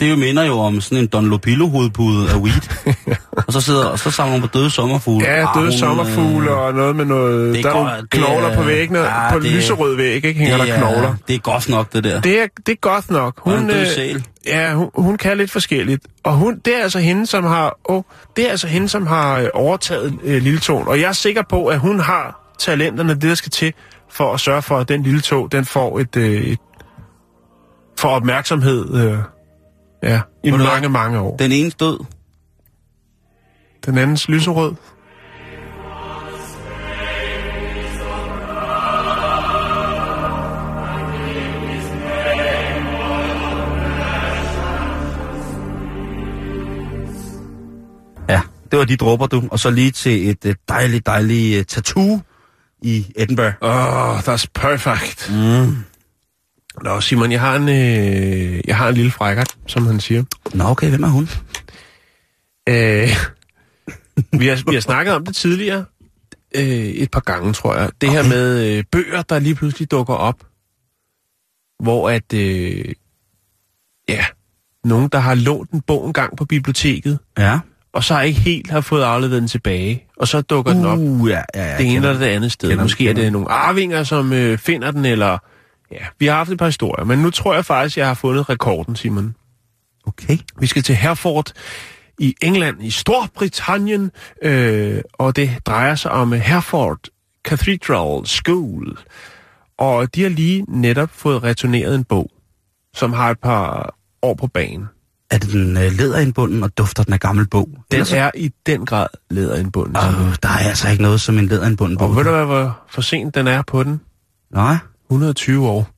Speaker 5: Det jo minder jo om sådan en Don Lopillo hovedpude af weed. og så sidder og så samler hun på døde sommerfugle.
Speaker 4: Ja,
Speaker 5: Ah,
Speaker 4: døde
Speaker 5: hun,
Speaker 4: sommerfugle
Speaker 5: øh,
Speaker 4: og noget med noget...
Speaker 5: det er
Speaker 4: Der er
Speaker 5: det
Speaker 4: knogler
Speaker 5: er-
Speaker 4: på væggene.
Speaker 5: ja,
Speaker 4: på
Speaker 5: det-
Speaker 4: lyserød væg, ikke? Hænger
Speaker 5: det
Speaker 4: der
Speaker 5: er-
Speaker 4: knogler.
Speaker 5: Det er godt nok, det der.
Speaker 4: Det er, det er godt nok. Hun,
Speaker 5: død
Speaker 4: øh,
Speaker 5: sæl.
Speaker 4: ja, hun, hun kan lidt forskelligt. Og hun, det er altså hende, som har, oh, det er altså hende, som har øh, overtaget øh, Lille Tog. Og jeg er sikker på, at hun har talenterne, det der skal til, for at sørge for, at den Lille Tog, den får et, øh, et får opmærksomhed, øh, ja, i
Speaker 5: du
Speaker 4: mange, mange år.
Speaker 5: Den ene død.
Speaker 4: Den andens lyserød.
Speaker 5: Ja, det var de dråber, du. Og så lige til et øh, dejligt, dejligt uh, tattoo i Edinburgh.
Speaker 4: Åh, oh, that's perfect. Mm. Nå, Simon, jeg har en, øh, jeg har en lille frækkert, som han siger.
Speaker 5: Nå, okay, hvem er hun?
Speaker 4: Øh, vi, har, vi har snakket om det tidligere, øh, et par gange, tror jeg. Det okay. her med øh, bøger, der lige pludselig dukker op, hvor at, øh, ja, nogen, der har lånt en bog en gang på biblioteket,
Speaker 5: Ja.
Speaker 4: og så ikke helt har fået afleveret den tilbage, og så dukker den op
Speaker 5: Uh, ja, ja, ja.
Speaker 4: det ene eller det andet sted.
Speaker 5: kender
Speaker 4: Måske er
Speaker 5: kender
Speaker 4: det nogle arvinger, som øh, finder den, eller... Ja, vi har haft et par historier, men nu tror jeg faktisk, jeg har fundet rekorden, Simon.
Speaker 5: Okay.
Speaker 4: Vi skal til Hereford i England, i Storbritannien, øh, og det drejer sig om Hereford Cathedral School. Og de har lige netop fået returneret en bog, som har et par år på banen.
Speaker 5: Er det den øh, læderindbunden og dufter den af gammel bog?
Speaker 4: Den
Speaker 5: Ellers-
Speaker 4: er i den grad læderindbunden.
Speaker 5: Åh, der er altså ikke noget som en læderindbunden bog.
Speaker 4: Og ved du hvad, hvor for sent den er på den?
Speaker 5: Nej,
Speaker 4: 120 år.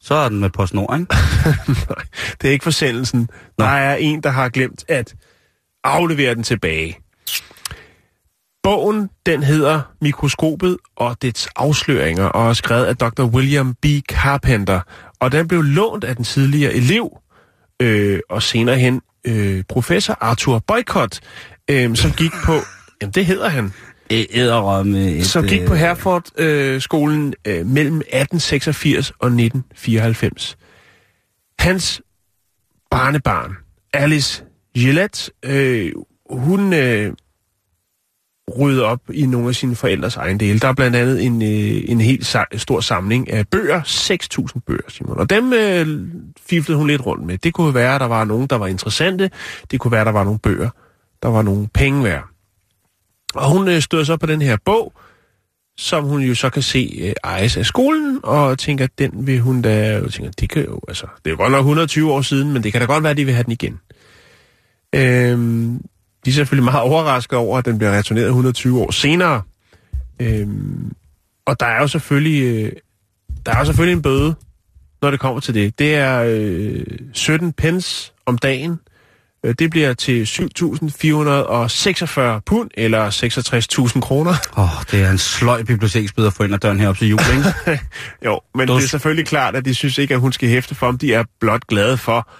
Speaker 5: så er den med PostNord, ikke?
Speaker 4: Nej, det er ikke forsendelsen. Der er en, der har glemt at aflevere den tilbage. Bogen, den hedder Mikroskopet og dets afsløringer, og er skrevet af Dr. William B. Carpenter. Og den blev lånt af den tidligere elev, øh, og senere hen øh, professor Arthur Boycott, øh, som gik på... Jamen, det hedder han.
Speaker 5: Æderrømme. Et,
Speaker 4: Som gik
Speaker 5: øh,
Speaker 4: på Hereford-skolen øh, mellem 1886 og 1994. Hans barnebarn, Alice Gillette, øh, hun øh, rydde op i nogle af sine forældres ejendele. Der er blandt andet en, øh, en helt sa- stor samling af bøger, 6.000 bøger, Simon. Og dem øh, fiflede hun lidt rundt med. Det kunne være, at der var nogen, der var interessante. Det kunne være, at der var nogle bøger, der var nogle penge værd. Og hun øh, støder så på den her bog, som hun jo så kan se øh, ejes af skolen, og tænker, at den vil hun da... Jeg tænker, det kan jo, altså, det er jo godt nok 120 år siden, men det kan da godt være, at de vil have den igen. Øhm, de er selvfølgelig meget overrasket over, at den bliver returneret 120 år senere. Øhm, og der er jo selvfølgelig, øh, der er jo selvfølgelig en bøde, når det kommer til det. Det er øh, 17 pence om dagen. Øh, Det bliver til 7.446 pund, eller 66.000 kroner.
Speaker 5: Åh, oh, det er en sløj biblioteksbid at få ind ad døren heroppe til jul, ikke?
Speaker 4: Jo, men
Speaker 5: Dus.
Speaker 4: det er selvfølgelig klart, at de synes ikke, at hun skal hæfte for, om de er blot glade for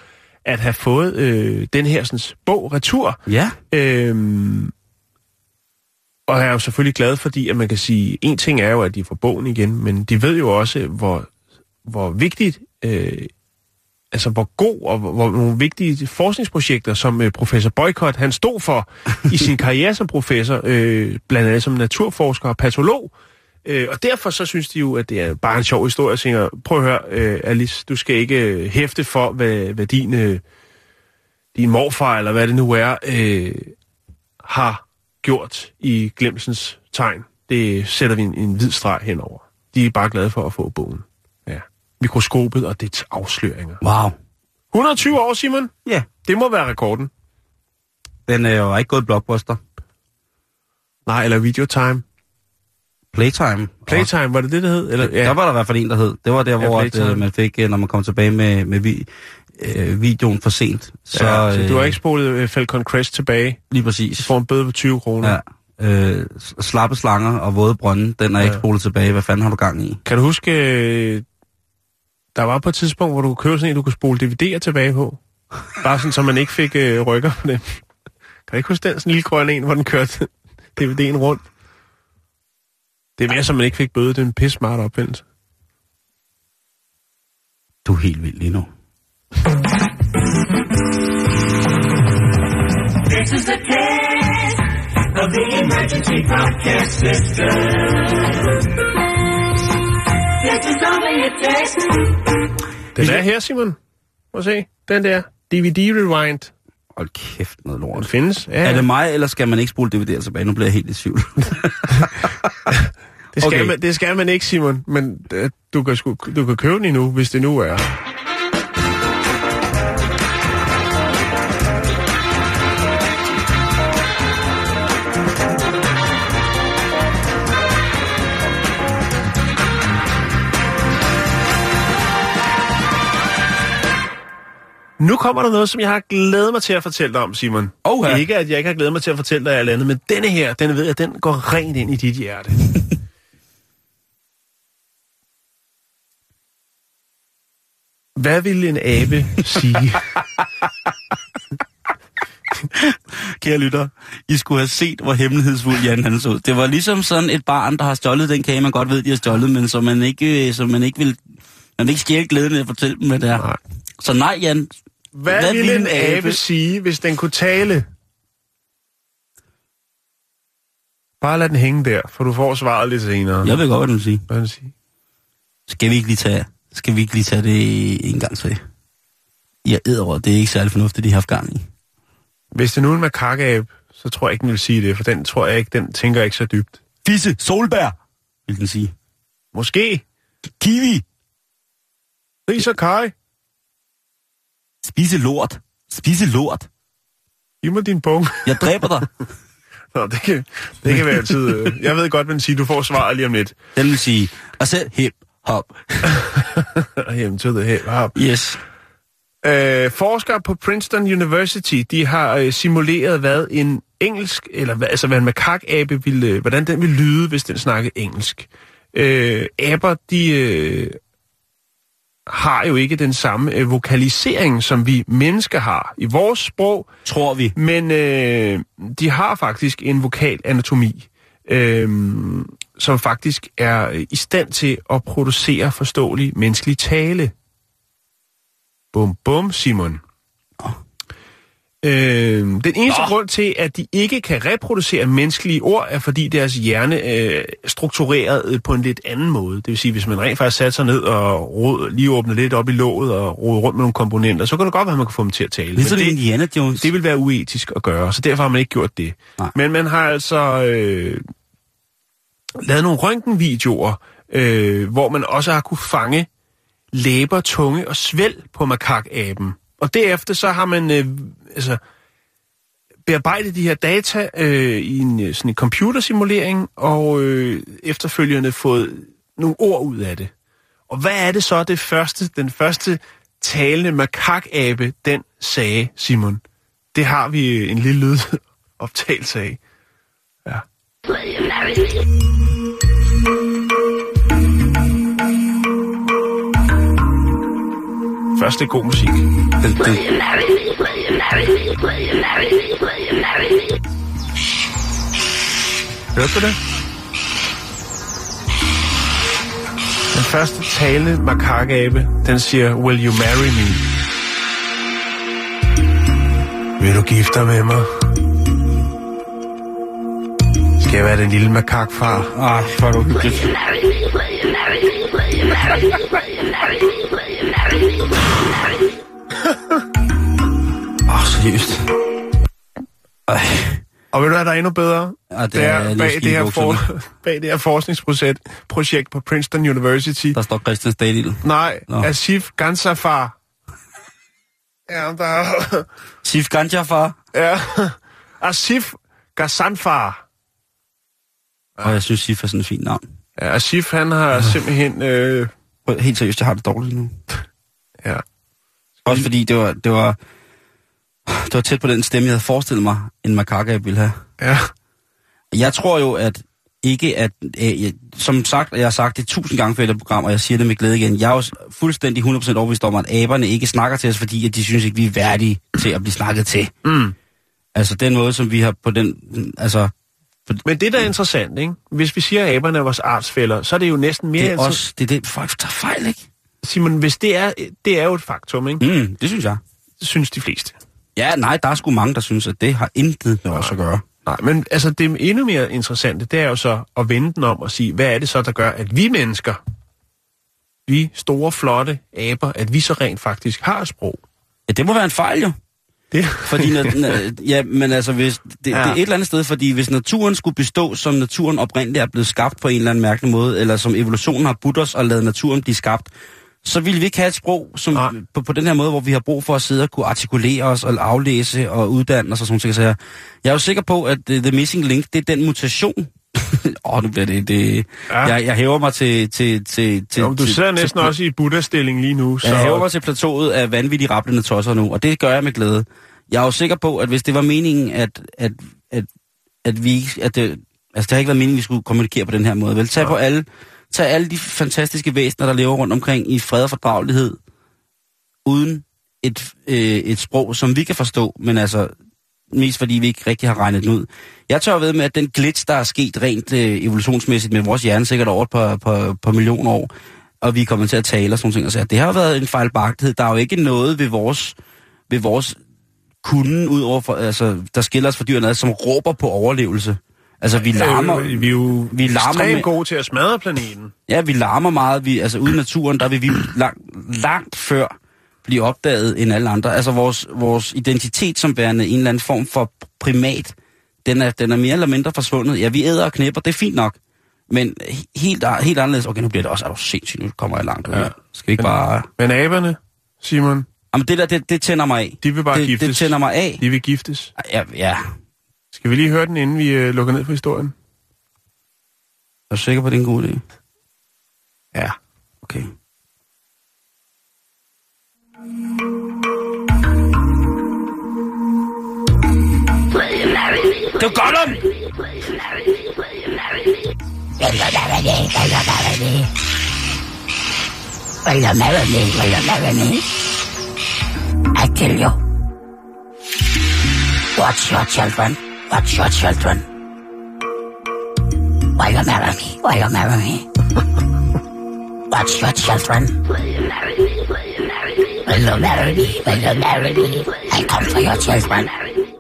Speaker 4: at have fået øh, den her sådan, bog retur.
Speaker 5: ja.
Speaker 4: Øhm, og jeg er jo selvfølgelig glad, fordi at man kan sige, en ting er jo, at de får bogen igen, men de ved jo også, hvor, hvor vigtigt øh, altså hvor god og hvor, nogle vigtige forskningsprojekter, som øh, professor Boykott, han stod for i sin karriere som professor, øh, blandt andet som naturforsker og patolog. Øh, og derfor så synes de jo, at det er bare en sjov historie. Jeg tænker, prøv at høre, øh, Alice, du skal ikke øh, hæfte for, hvad, hvad din, øh, din morfar, eller hvad det nu er, øh, har gjort i glemsens tegn. Det sætter vi en, en hvid streg henover. De er bare glade for at få bogen. Mikroskopet og dets afsløringer.
Speaker 5: Wow.
Speaker 4: 120 år, Simon.
Speaker 5: Ja.
Speaker 4: Det må være rekorden.
Speaker 5: Den er jo ikke gået blockbuster.
Speaker 4: Nej, eller Videotime.
Speaker 5: Playtime.
Speaker 4: Playtime, var det det, det hed? Eller,
Speaker 5: Ja. Der var der i hvert fald en, der hed. Det var der,
Speaker 4: Ja,
Speaker 5: hvor at, øh, man fik, øh, når man kom tilbage med, med vi, øh, videoen for sent. Så,
Speaker 4: ja, så du har
Speaker 5: øh,
Speaker 4: ikke spolet øh, Falcon Crest tilbage.
Speaker 5: Lige
Speaker 4: Du
Speaker 5: præcis.
Speaker 4: får en bøde på 20 kroner.
Speaker 5: Ja. Øh, slappe slanger og våde brønde, den er
Speaker 4: Ja.
Speaker 5: ikke spolet tilbage. Hvad fanden har du gang i?
Speaker 4: Kan du huske, øh, der var på et tidspunkt, hvor du kunne købe sådan en, du kunne spole DVD'er tilbage på? Bare sådan, så man ikke fik øh, rykker på dem. Kan du ikke huske den sådan en lille grøn en, hvor den kørte DVD'en rundt? Det er mere, som man ikke fik bøde. Det er en pisse smart opfindelse.
Speaker 5: Du er helt vild lige nu.
Speaker 6: This is the test of the emergency broadcast system. This is.
Speaker 4: Den er her, Simon. At se. Den der DVD Rewind.
Speaker 5: Hold kæft noget
Speaker 4: Den
Speaker 5: lort.
Speaker 4: findes. Ja,
Speaker 5: Er det mig, eller skal man ikke spole DVD'er tilbage? Nu bliver jeg helt i tvivl.
Speaker 4: det, skal
Speaker 5: okay.
Speaker 4: man, det skal man ikke, Simon. Men øh, du kan, sgu, du kan købe den endnu, hvis det nu er. Nu kommer der noget, som jeg har glædet mig til at fortælle dig om, Simon.
Speaker 5: Oha.
Speaker 4: Ikke, at jeg ikke har glædet mig til at fortælle dig alt andet, men denne her, den ved jeg, den går rent ind i dit hjerte. Hvad ville en abe sige?
Speaker 5: Kære lytter, I skulle have set, hvor hemmelighedsfuld Jan han så. Det var ligesom sådan et barn, der har stjålet den kage, man godt ved, de har stjålet, men som man ikke, øh, som man ikke vil, man vil ikke stjæle glæden ved at fortælle dem, hvad det er.
Speaker 4: Nej.
Speaker 5: Så nej, Jan.
Speaker 4: Hvad, Hvad ville en abe sige, hvis den kunne tale? Bare lad den hænge der, for du får svaret lidt senere.
Speaker 5: Jeg ved godt, hvad du vil sige.
Speaker 4: Hvad den sige?
Speaker 5: Skal vi ikke lige tage, skal vi ikke lige tage det en gang til? Jeg æder det er ikke særlig fornuftigt, de har haft gang i.
Speaker 4: Hvis det nu er en makakabe, så tror jeg ikke, den vil sige det, for den tror jeg ikke, den tænker ikke så dybt.
Speaker 5: Fisse, solbær, vil den sige.
Speaker 4: Måske.
Speaker 5: Kiwi,
Speaker 4: Ris og kaj.
Speaker 5: Spise lort. Spise lort.
Speaker 4: Giv mig din bong.
Speaker 5: Jeg dræber dig.
Speaker 4: Nå, det kan, det kan være altid... øh, Jeg ved godt, den siger. Du får svaret lige om lidt.
Speaker 5: Den vil sige, og selv hip, hop.
Speaker 4: Jamen, to the hell. Hop.
Speaker 5: Yes.
Speaker 4: Øh, forskere på Princeton University, de har øh, simuleret, hvad en engelsk, eller hvad, altså hvad en makakabe ville, øh, hvordan den ville lyde, hvis den snakkede engelsk. Øh, aber, de øh, har jo ikke den samme øh, vokalisering, som vi mennesker har i vores sprog,
Speaker 5: Tror vi.
Speaker 4: men øh, de har faktisk en vokalanatomi, øh, som faktisk er øh, i stand til at producere forståelig menneskelig tale. Bum, bum, Simon. Øh, den eneste
Speaker 5: Nå.
Speaker 4: grund til, at de ikke kan reproducere menneskelige ord, er fordi deres hjerne øh, er struktureret øh, på en lidt anden måde. Det vil sige, hvis man rent faktisk satte sig ned og rod, lige åbner lidt op i låget og rode rundt med nogle komponenter, så kan det godt være, at man kan få dem til at tale.
Speaker 5: Ligesom
Speaker 4: det,
Speaker 5: Indiana Jones.
Speaker 4: det vil være uetisk at gøre, så derfor har man ikke gjort det.
Speaker 5: Nej.
Speaker 4: Men man har altså øh, lavet nogle røntgenvideoer, øh, hvor man også har kunne fange læber, tunge og svælg på makakaben. Og derefter så har man øh, altså, bearbejdet de her data øh, i en øh, sådan en computersimulering, og øh, efterfølgende fået nogle ord ud af det. Og hvad er det så, det første, den første talende makakabe, den sagde, Simon? Det har vi øh, en lille lydoptagelse af. Ja. Først det god musik.
Speaker 5: Den, den,
Speaker 4: Hørte du det? Den første talende makakabe, den siger, Will you marry me? Vil du gifte dig med mig? Skal jeg være den lille makakfar?
Speaker 5: Hvor er du hyggeligt. Åh, oh, seriøst. Ej,
Speaker 4: Og ved du hvad, der er endnu bedre?
Speaker 5: Ja, det
Speaker 4: det
Speaker 5: er
Speaker 4: er bag, det her for, bag det her forskningsprojekt projekt på Princeton University.
Speaker 5: der står Christian Stadil.
Speaker 4: Nej,
Speaker 5: Nå.
Speaker 4: Asif Gansafar. Ja, der er...
Speaker 5: Sif Ganjafar.
Speaker 4: Ja, Asif Gazanfar.
Speaker 5: Og jeg synes, Sif er sådan et fint navn.
Speaker 4: Ja, Asif, han har simpelthen... Øh,
Speaker 5: Helt seriøst, jeg har det dårligt nu. Også fordi det var, det var, det var tæt på den stemme, jeg havde forestillet mig, en makaka ville have.
Speaker 4: ja,
Speaker 5: Jeg tror jo, at ikke at, øh, jeg, som sagt, jeg har sagt det tusind gange før i det program, og jeg siger det med glæde igen, jeg er jo fuldstændig 100% overbevist om, at aberne ikke snakker til os, fordi at de synes ikke, vi er værdige til at blive snakket til.
Speaker 4: Mm.
Speaker 5: Altså den måde, som vi har på den, altså,
Speaker 4: Men det, der er interessant, ikke? hvis vi siger, at aberne er vores artsfælder, så er det jo næsten mere
Speaker 5: det er også, det er det, folk tager fejl, ikke?
Speaker 4: Simon, hvis det er, det er jo et faktum, ikke?
Speaker 5: Mm, det synes jeg.
Speaker 4: Synes de fleste.
Speaker 5: Ja, nej, der er sgu mange, der synes, at det har intet med os at gøre.
Speaker 4: Nej, men altså det endnu mere interessante, det er jo så at vende den om og sige, hvad er det så, der gør, at vi mennesker, vi store, flotte aber, at vi så rent faktisk har et sprog?
Speaker 5: Ja, det må være en fejl jo.
Speaker 4: Det,
Speaker 5: Fordi, når, ja, men altså, hvis, det. Ja. det er et eller andet sted, fordi hvis naturen skulle bestå, som naturen oprindeligt er blevet skabt på en eller anden mærkelig måde, eller som evolutionen har budt os og lavet naturen blive skabt, så ville vi ikke have et sprog som,
Speaker 4: Nej.
Speaker 5: på, på den her måde, hvor vi har brug for at sidde og kunne artikulere os, og aflæse og uddanne os og sådan. Så jeg, er jo sikker på, at uh, The Missing Link, det er den mutation. Åh, oh, nu bliver det... det ja.
Speaker 4: Ja.
Speaker 5: jeg, jeg hæver mig til... til, til, til
Speaker 4: jo, du
Speaker 5: til,
Speaker 4: sidder
Speaker 5: til-
Speaker 4: næsten også i Buddha-stilling lige nu, så...
Speaker 5: jeg hæver mig til plateauet af vanvittigt rapplende tosser nu, og det gør jeg med glæde. Jeg er jo sikker på, at hvis det var meningen, at, at, at, at vi at det, altså det har ikke været meningen, at vi skulle kommunikere på den her måde. Vel, tag på alle, tag alle de fantastiske væsener, der lever rundt omkring i fred og fordragelighed, uden et, øh, et sprog, som vi kan forstå, men altså mest fordi vi ikke rigtig har regnet den ud. Jeg tør ved med, at den glitch, der er sket rent øh, evolutionsmæssigt med vores hjerne, sikkert over et par, par, par millioner år, og vi er kommet til at tale og sådan ting, og så, det har været en fejlbagtighed. Der er jo ikke noget ved vores, ved vores kunden, ud over for, altså, der skiller os fra dyrene, som råber på overlevelse. Altså, vi larmer,
Speaker 4: Øh, vi er jo
Speaker 5: vi larmer
Speaker 4: ekstremt
Speaker 5: med-
Speaker 4: gode til at smadre planeten.
Speaker 5: Ja, vi larmer meget. Vi, altså ude i naturen, der vil vi langt, langt før blive opdaget end alle andre. Altså vores, vores identitet som værende en eller anden form for primat, den er, den er mere eller mindre forsvundet. Ja, vi æder og knæpper, det er fint nok. Men helt, helt anderledes. Okay, nu bliver det også, er du sindssygt, nu kommer jeg langt. Ja. Skal vi ikke bare...
Speaker 4: Men aberne, Simon,
Speaker 5: Jamen det der, det, det tænder mig af.
Speaker 4: de vil bare
Speaker 5: det,
Speaker 4: giftes.
Speaker 5: det tænder mig af.
Speaker 4: De vil giftes.
Speaker 5: Ja, ja.
Speaker 4: Skal vi lige høre den, inden vi øh, lukker ned for historien?
Speaker 5: Er du sikker på, at det er en god idé?
Speaker 4: Ja.
Speaker 5: Okay. Det var godt om!
Speaker 7: Will you marry me? Will you marry me? I kill you. What's your children? What's your children? Will you marry me? Will you marry me? What's your children? Will you marry me? Will you marry me? Will you marry me? Will you marry me? I come for your children.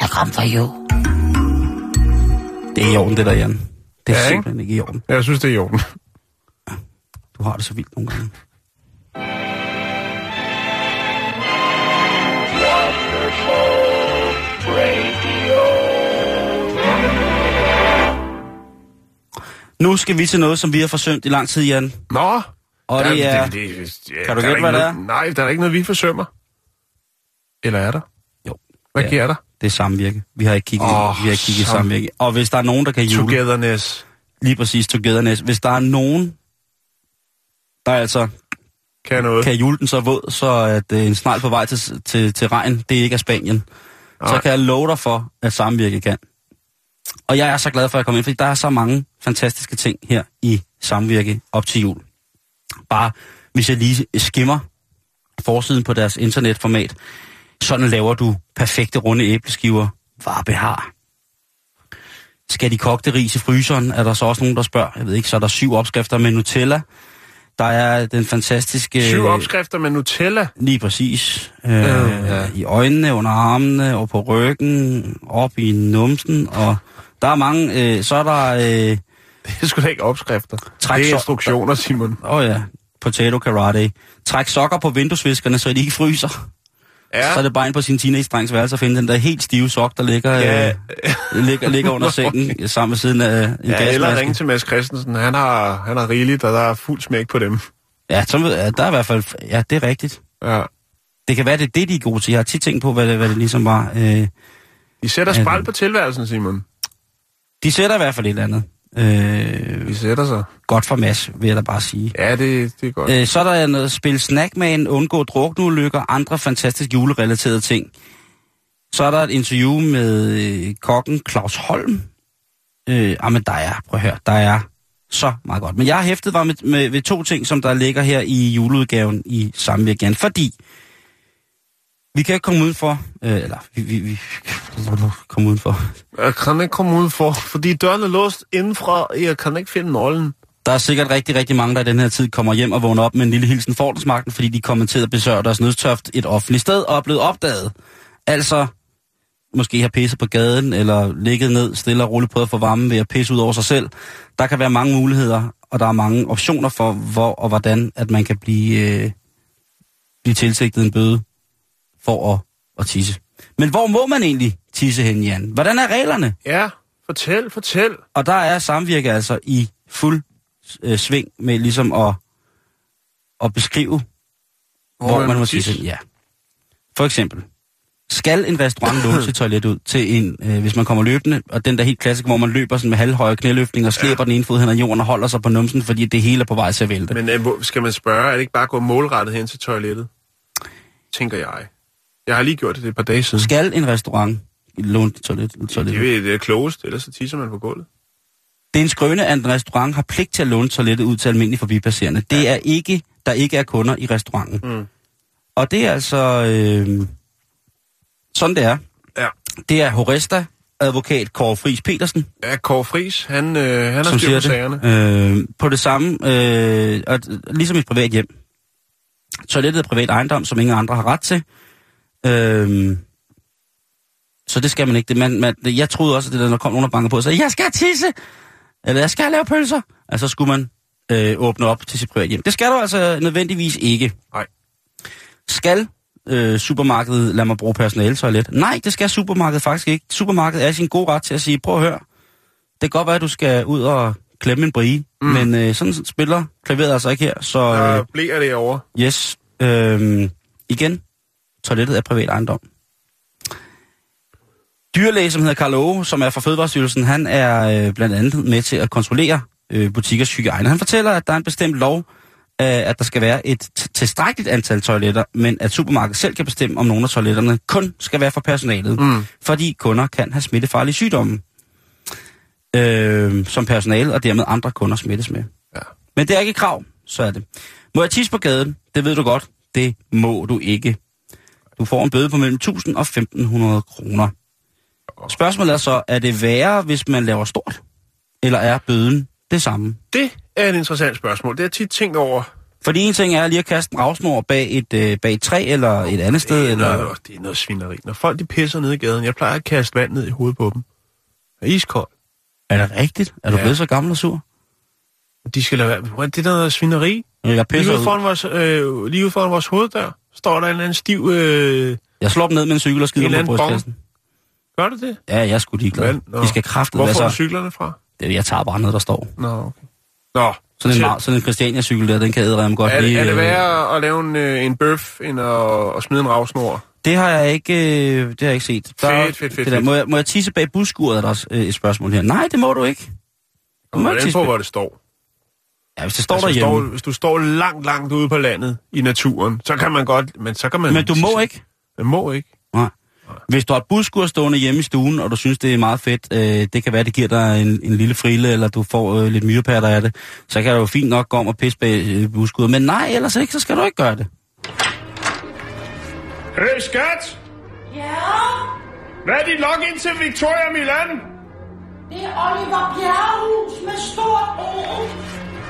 Speaker 7: I come for you.
Speaker 5: Det er i orden, det der, Jan. Det er
Speaker 4: Ja, ikke?
Speaker 5: simpelthen ikke i orden.
Speaker 4: Jeg synes, det er i orden.
Speaker 5: Du har det så vildt nogle gange. Nu skal vi til noget, som vi har forsømt i lang tid, Jan.
Speaker 4: Nå!
Speaker 5: Og
Speaker 4: der-
Speaker 5: det er...
Speaker 4: det, det, ja,
Speaker 5: Kan du gætte, hvad det
Speaker 4: noget, Nej, der er ikke noget, vi forsømmer. Eller er der?
Speaker 5: Jo.
Speaker 4: Hvad
Speaker 5: Ja.
Speaker 4: giver der?
Speaker 5: Det er samvirke. Vi har ikke kigget, oh, vi har ikke kigget
Speaker 4: sam-
Speaker 5: samvirke. Og hvis der er nogen, der kan jule,
Speaker 4: Togetherness.
Speaker 5: lige præcis togetherness. Hvis der er nogen, der altså
Speaker 4: Kan noget.
Speaker 5: kan jule den så våd, så at øh, en snegl på vej til, til, til regn, det ikke er Spanien. Så
Speaker 4: Nej.
Speaker 5: kan jeg love dig for, at samvirke kan. Og jeg er så glad for, at jeg kom ind, fordi der er så mange fantastiske ting her i samvirke op til jul. Bare hvis jeg lige skimmer forsiden på deres internetformat, sådan laver du perfekte runde æbleskiver. Varbe har. Skal de kogte ris i fryseren, er der så også nogen, der spørger. Jeg ved ikke, så er der syv opskrifter med Nutella. Der er den fantastiske...
Speaker 4: Syv opskrifter med Nutella.
Speaker 5: Lige præcis. Øh,
Speaker 4: ja.
Speaker 5: I øjnene, under armene, og på ryggen, op i numsen, og der er mange... Øh, så er der... Øh,
Speaker 4: Det er sgu da ikke opskrifter.
Speaker 5: Træk
Speaker 4: det er instruktioner, Simon.
Speaker 5: Åh oh ja, potato karate. Træk sokker på vinduesviskerne, så de ikke fryser.
Speaker 4: Ja.
Speaker 5: Så er det bare ind på sin teenage-drengs værelse at finde den der helt stive sok, der ligger,
Speaker 4: Ja.
Speaker 5: ja. øh, ligger, ligger under sengen sammen ved siden af en
Speaker 4: Ja, eller
Speaker 5: gasmaske.
Speaker 4: ringe til Mads Christensen. Han har, han har rigeligt, og der er fuld smæk på dem.
Speaker 5: Ja, så, ja, der er i hvert fald... Ja, det er rigtigt.
Speaker 4: Ja.
Speaker 5: Det kan være, det er det, de er gode til. Jeg har tit tænkt på, hvad det, hvad det ligesom var. Øh,
Speaker 4: De sætter
Speaker 5: Ja,
Speaker 4: spald
Speaker 5: det-
Speaker 4: på tilværelsen, Simon.
Speaker 5: De sætter i hvert fald et eller andet. Øh,
Speaker 4: De sætter sig.
Speaker 5: godt for Mads, vil jeg da bare sige.
Speaker 4: Ja, det, det er godt.
Speaker 5: Øh, så er der noget spil snackman, undgå drukneulykker, andre fantastiske julerelaterede ting. Så er der et interview med øh, kokken Claus Holm. Øh, ah, men der er, prøv at høre, der er så meget godt. Men jeg har hæftet var med, med, ved to ting, som der ligger her i juleudgaven i samme weekend, fordi vi kan ikke komme udenfor, øh, eller vi, vi, vi komme udenfor.
Speaker 4: Jeg kan ikke komme ud for, fordi døren er låst indenfra. Jeg kan ikke finde nøglen.
Speaker 5: Der er sikkert rigtig, rigtig mange, der i den her tid kommer hjem og vågner op med en lille hilsen Fordensmagten, fordi de kommer til at besøge deres nødtøft et offentligt sted og er blevet opdaget. Altså, måske har pisset på gaden, eller ligget ned stille og roligt på at få varme ved at pisse ud over sig selv. Der kan være mange muligheder, og der er mange optioner for, hvor og hvordan, at man kan blive, øh, blive tilsigtet en bøde for at, at tisse. Men hvor må man egentlig tisse hen, Jan? Hvordan er reglerne?
Speaker 4: Ja, fortæl, fortæl.
Speaker 5: Og der er samvirke altså i fuld øh, sving med ligesom at, at beskrive, hvor, hvor man, må
Speaker 4: tisse.
Speaker 5: tisse. Ja. For eksempel, skal en restaurant låne sit toilet ud til en, øh, hvis man kommer løbende, og den der helt klassiske, hvor man løber sådan med halvhøje knæløftning og slæber ja. den ene fod hen ad jorden og holder sig på numsen, fordi det hele er på vej til at vælte.
Speaker 4: Men øh, skal man spørge, er det ikke bare at gå målrettet hen til toilettet? Tænker jeg. Jeg har lige gjort det et par dage siden.
Speaker 5: Skal en restaurant låne toilet, toilet
Speaker 4: Det er det klogest, ellers så tisser man på gulvet.
Speaker 5: Det er en skrøne, at en restaurant har pligt til at låne toilettet ud til almindelige forbipasserende. Det er ikke, der ikke er kunder i restauranten.
Speaker 4: Mm.
Speaker 5: Og det er altså... Øh, sådan det er.
Speaker 4: Ja.
Speaker 5: Det er Horesta, advokat Kåre Friis Petersen,
Speaker 4: Ja, Kåre Friis, han, øh, han har styr på sagerne.
Speaker 5: det. Øh, på det samme, øh, og, ligesom et privat hjem. Toilettet er privat ejendom, som ingen andre har ret til. Øh, så det skal man ikke. Det, man, man, det, jeg troede også, at det der, når der kom nogen, der banker på og sagde, jeg skal tisse, eller jeg skal lave pølser, altså skulle man øh, åbne op til sit privat hjem. Det skal du altså nødvendigvis ikke.
Speaker 4: Nej.
Speaker 5: Skal øh, supermarkedet lade mig bruge personaletoilet? Nej, det skal supermarkedet faktisk ikke. Supermarkedet er sin gode ret til at sige, prøv at høre, det kan godt være, at du skal ud og klemme en brie, mm. men øh, sådan spiller klaveret altså ikke her, så øh,
Speaker 4: bliver det over.
Speaker 5: yes. Øh, igen, toilettet er privat ejendom. Dyrlæge, som hedder Karl Åge, som er fra Fødevarestyrelsen, han er øh, blandt andet med til at kontrollere øh, butikkers hygiejne. Han fortæller, at der er en bestemt lov, øh, at der skal være et tilstrækkeligt antal toiletter, men at supermarkedet selv kan bestemme, om nogle af toiletterne kun skal være for personalet, mm. fordi kunder kan have smittefarlige sygdomme, øh, som personalet og dermed andre kunder smittes med.
Speaker 4: Ja.
Speaker 5: Men det er ikke krav, så er det. Må jeg tisse på gaden? Det ved du godt. Det må du ikke. Du får en bøde på mellem 1000 og 1500 kroner. Spørgsmålet er så, er det værre, hvis man laver stort? Eller er bøden det samme?
Speaker 4: Det er et interessant spørgsmål. Det har jeg tit tænkt over.
Speaker 5: Fordi en ting er lige at kaste en ravsnor bag et, øh, bag et træ eller et andet sted.
Speaker 4: Det er,
Speaker 5: Eller...
Speaker 4: noget, det er noget svineri. Når folk de pisser ned i gaden, jeg plejer at kaste vand ned i hovedet på dem. Er iskold.
Speaker 5: Er det rigtigt? Er du
Speaker 4: Ja.
Speaker 5: blevet så gammel og sur?
Speaker 4: De skal lade være. Det er noget svineri.
Speaker 5: Jeg
Speaker 4: Lige
Speaker 5: pisser
Speaker 4: ude
Speaker 5: ud.
Speaker 4: foran vores, øh, lige ude foran vores hoveddør står der en eller anden stiv... Øh,
Speaker 5: Jeg slår dem ned med en cykel og skider dem på brystkassen.
Speaker 4: gør du det?
Speaker 5: Ja, jeg er sgu ligeglad.
Speaker 4: Men, nå.
Speaker 5: De skal kraftigt
Speaker 4: Hvor får du cyklerne fra?
Speaker 5: Det, jeg tager bare noget, der står.
Speaker 4: Nå, okay. Nå,
Speaker 5: Sådan en, mar- sådan en Christiania-cykel der, den kan ædre godt
Speaker 4: er,
Speaker 5: lige...
Speaker 4: er det
Speaker 5: øh,
Speaker 4: værre at lave en, øh, en bøf, end at, at smide en ravsnor?
Speaker 5: Det har jeg ikke, øh, det har jeg ikke set. Der, er-
Speaker 4: Fedt, fedt, fedt,
Speaker 5: det der, må, jeg, må jeg tisse bag busskuret, er der også øh, et spørgsmål her. Nej, det må du ikke. Du må
Speaker 4: Kommer
Speaker 5: ikke tisse
Speaker 4: på,
Speaker 5: bag-
Speaker 4: hvor det står.
Speaker 5: Ja, hvis det står
Speaker 4: Altså,
Speaker 5: derhjemme.
Speaker 4: står, hvis du står langt, langt ude på landet i naturen, så kan man godt, men så kan man...
Speaker 5: Men du må ikke.
Speaker 4: Man må ikke.
Speaker 5: Nej. Hvis du har et busskur stående hjemme i stuen, og du synes, det er meget fedt, øh, det kan være, det giver dig en, en lille frille, eller du får øh, lidt myrepatter af det, så kan du jo fint nok gå om og pisse bag øh, busskuret. Men nej, ellers ikke, så skal du ikke gøre det.
Speaker 4: Hey, skat!
Speaker 8: Ja,
Speaker 4: Hvad er dit login til Victoria Milan?
Speaker 8: det er Oliver Bjerrehus med stort O.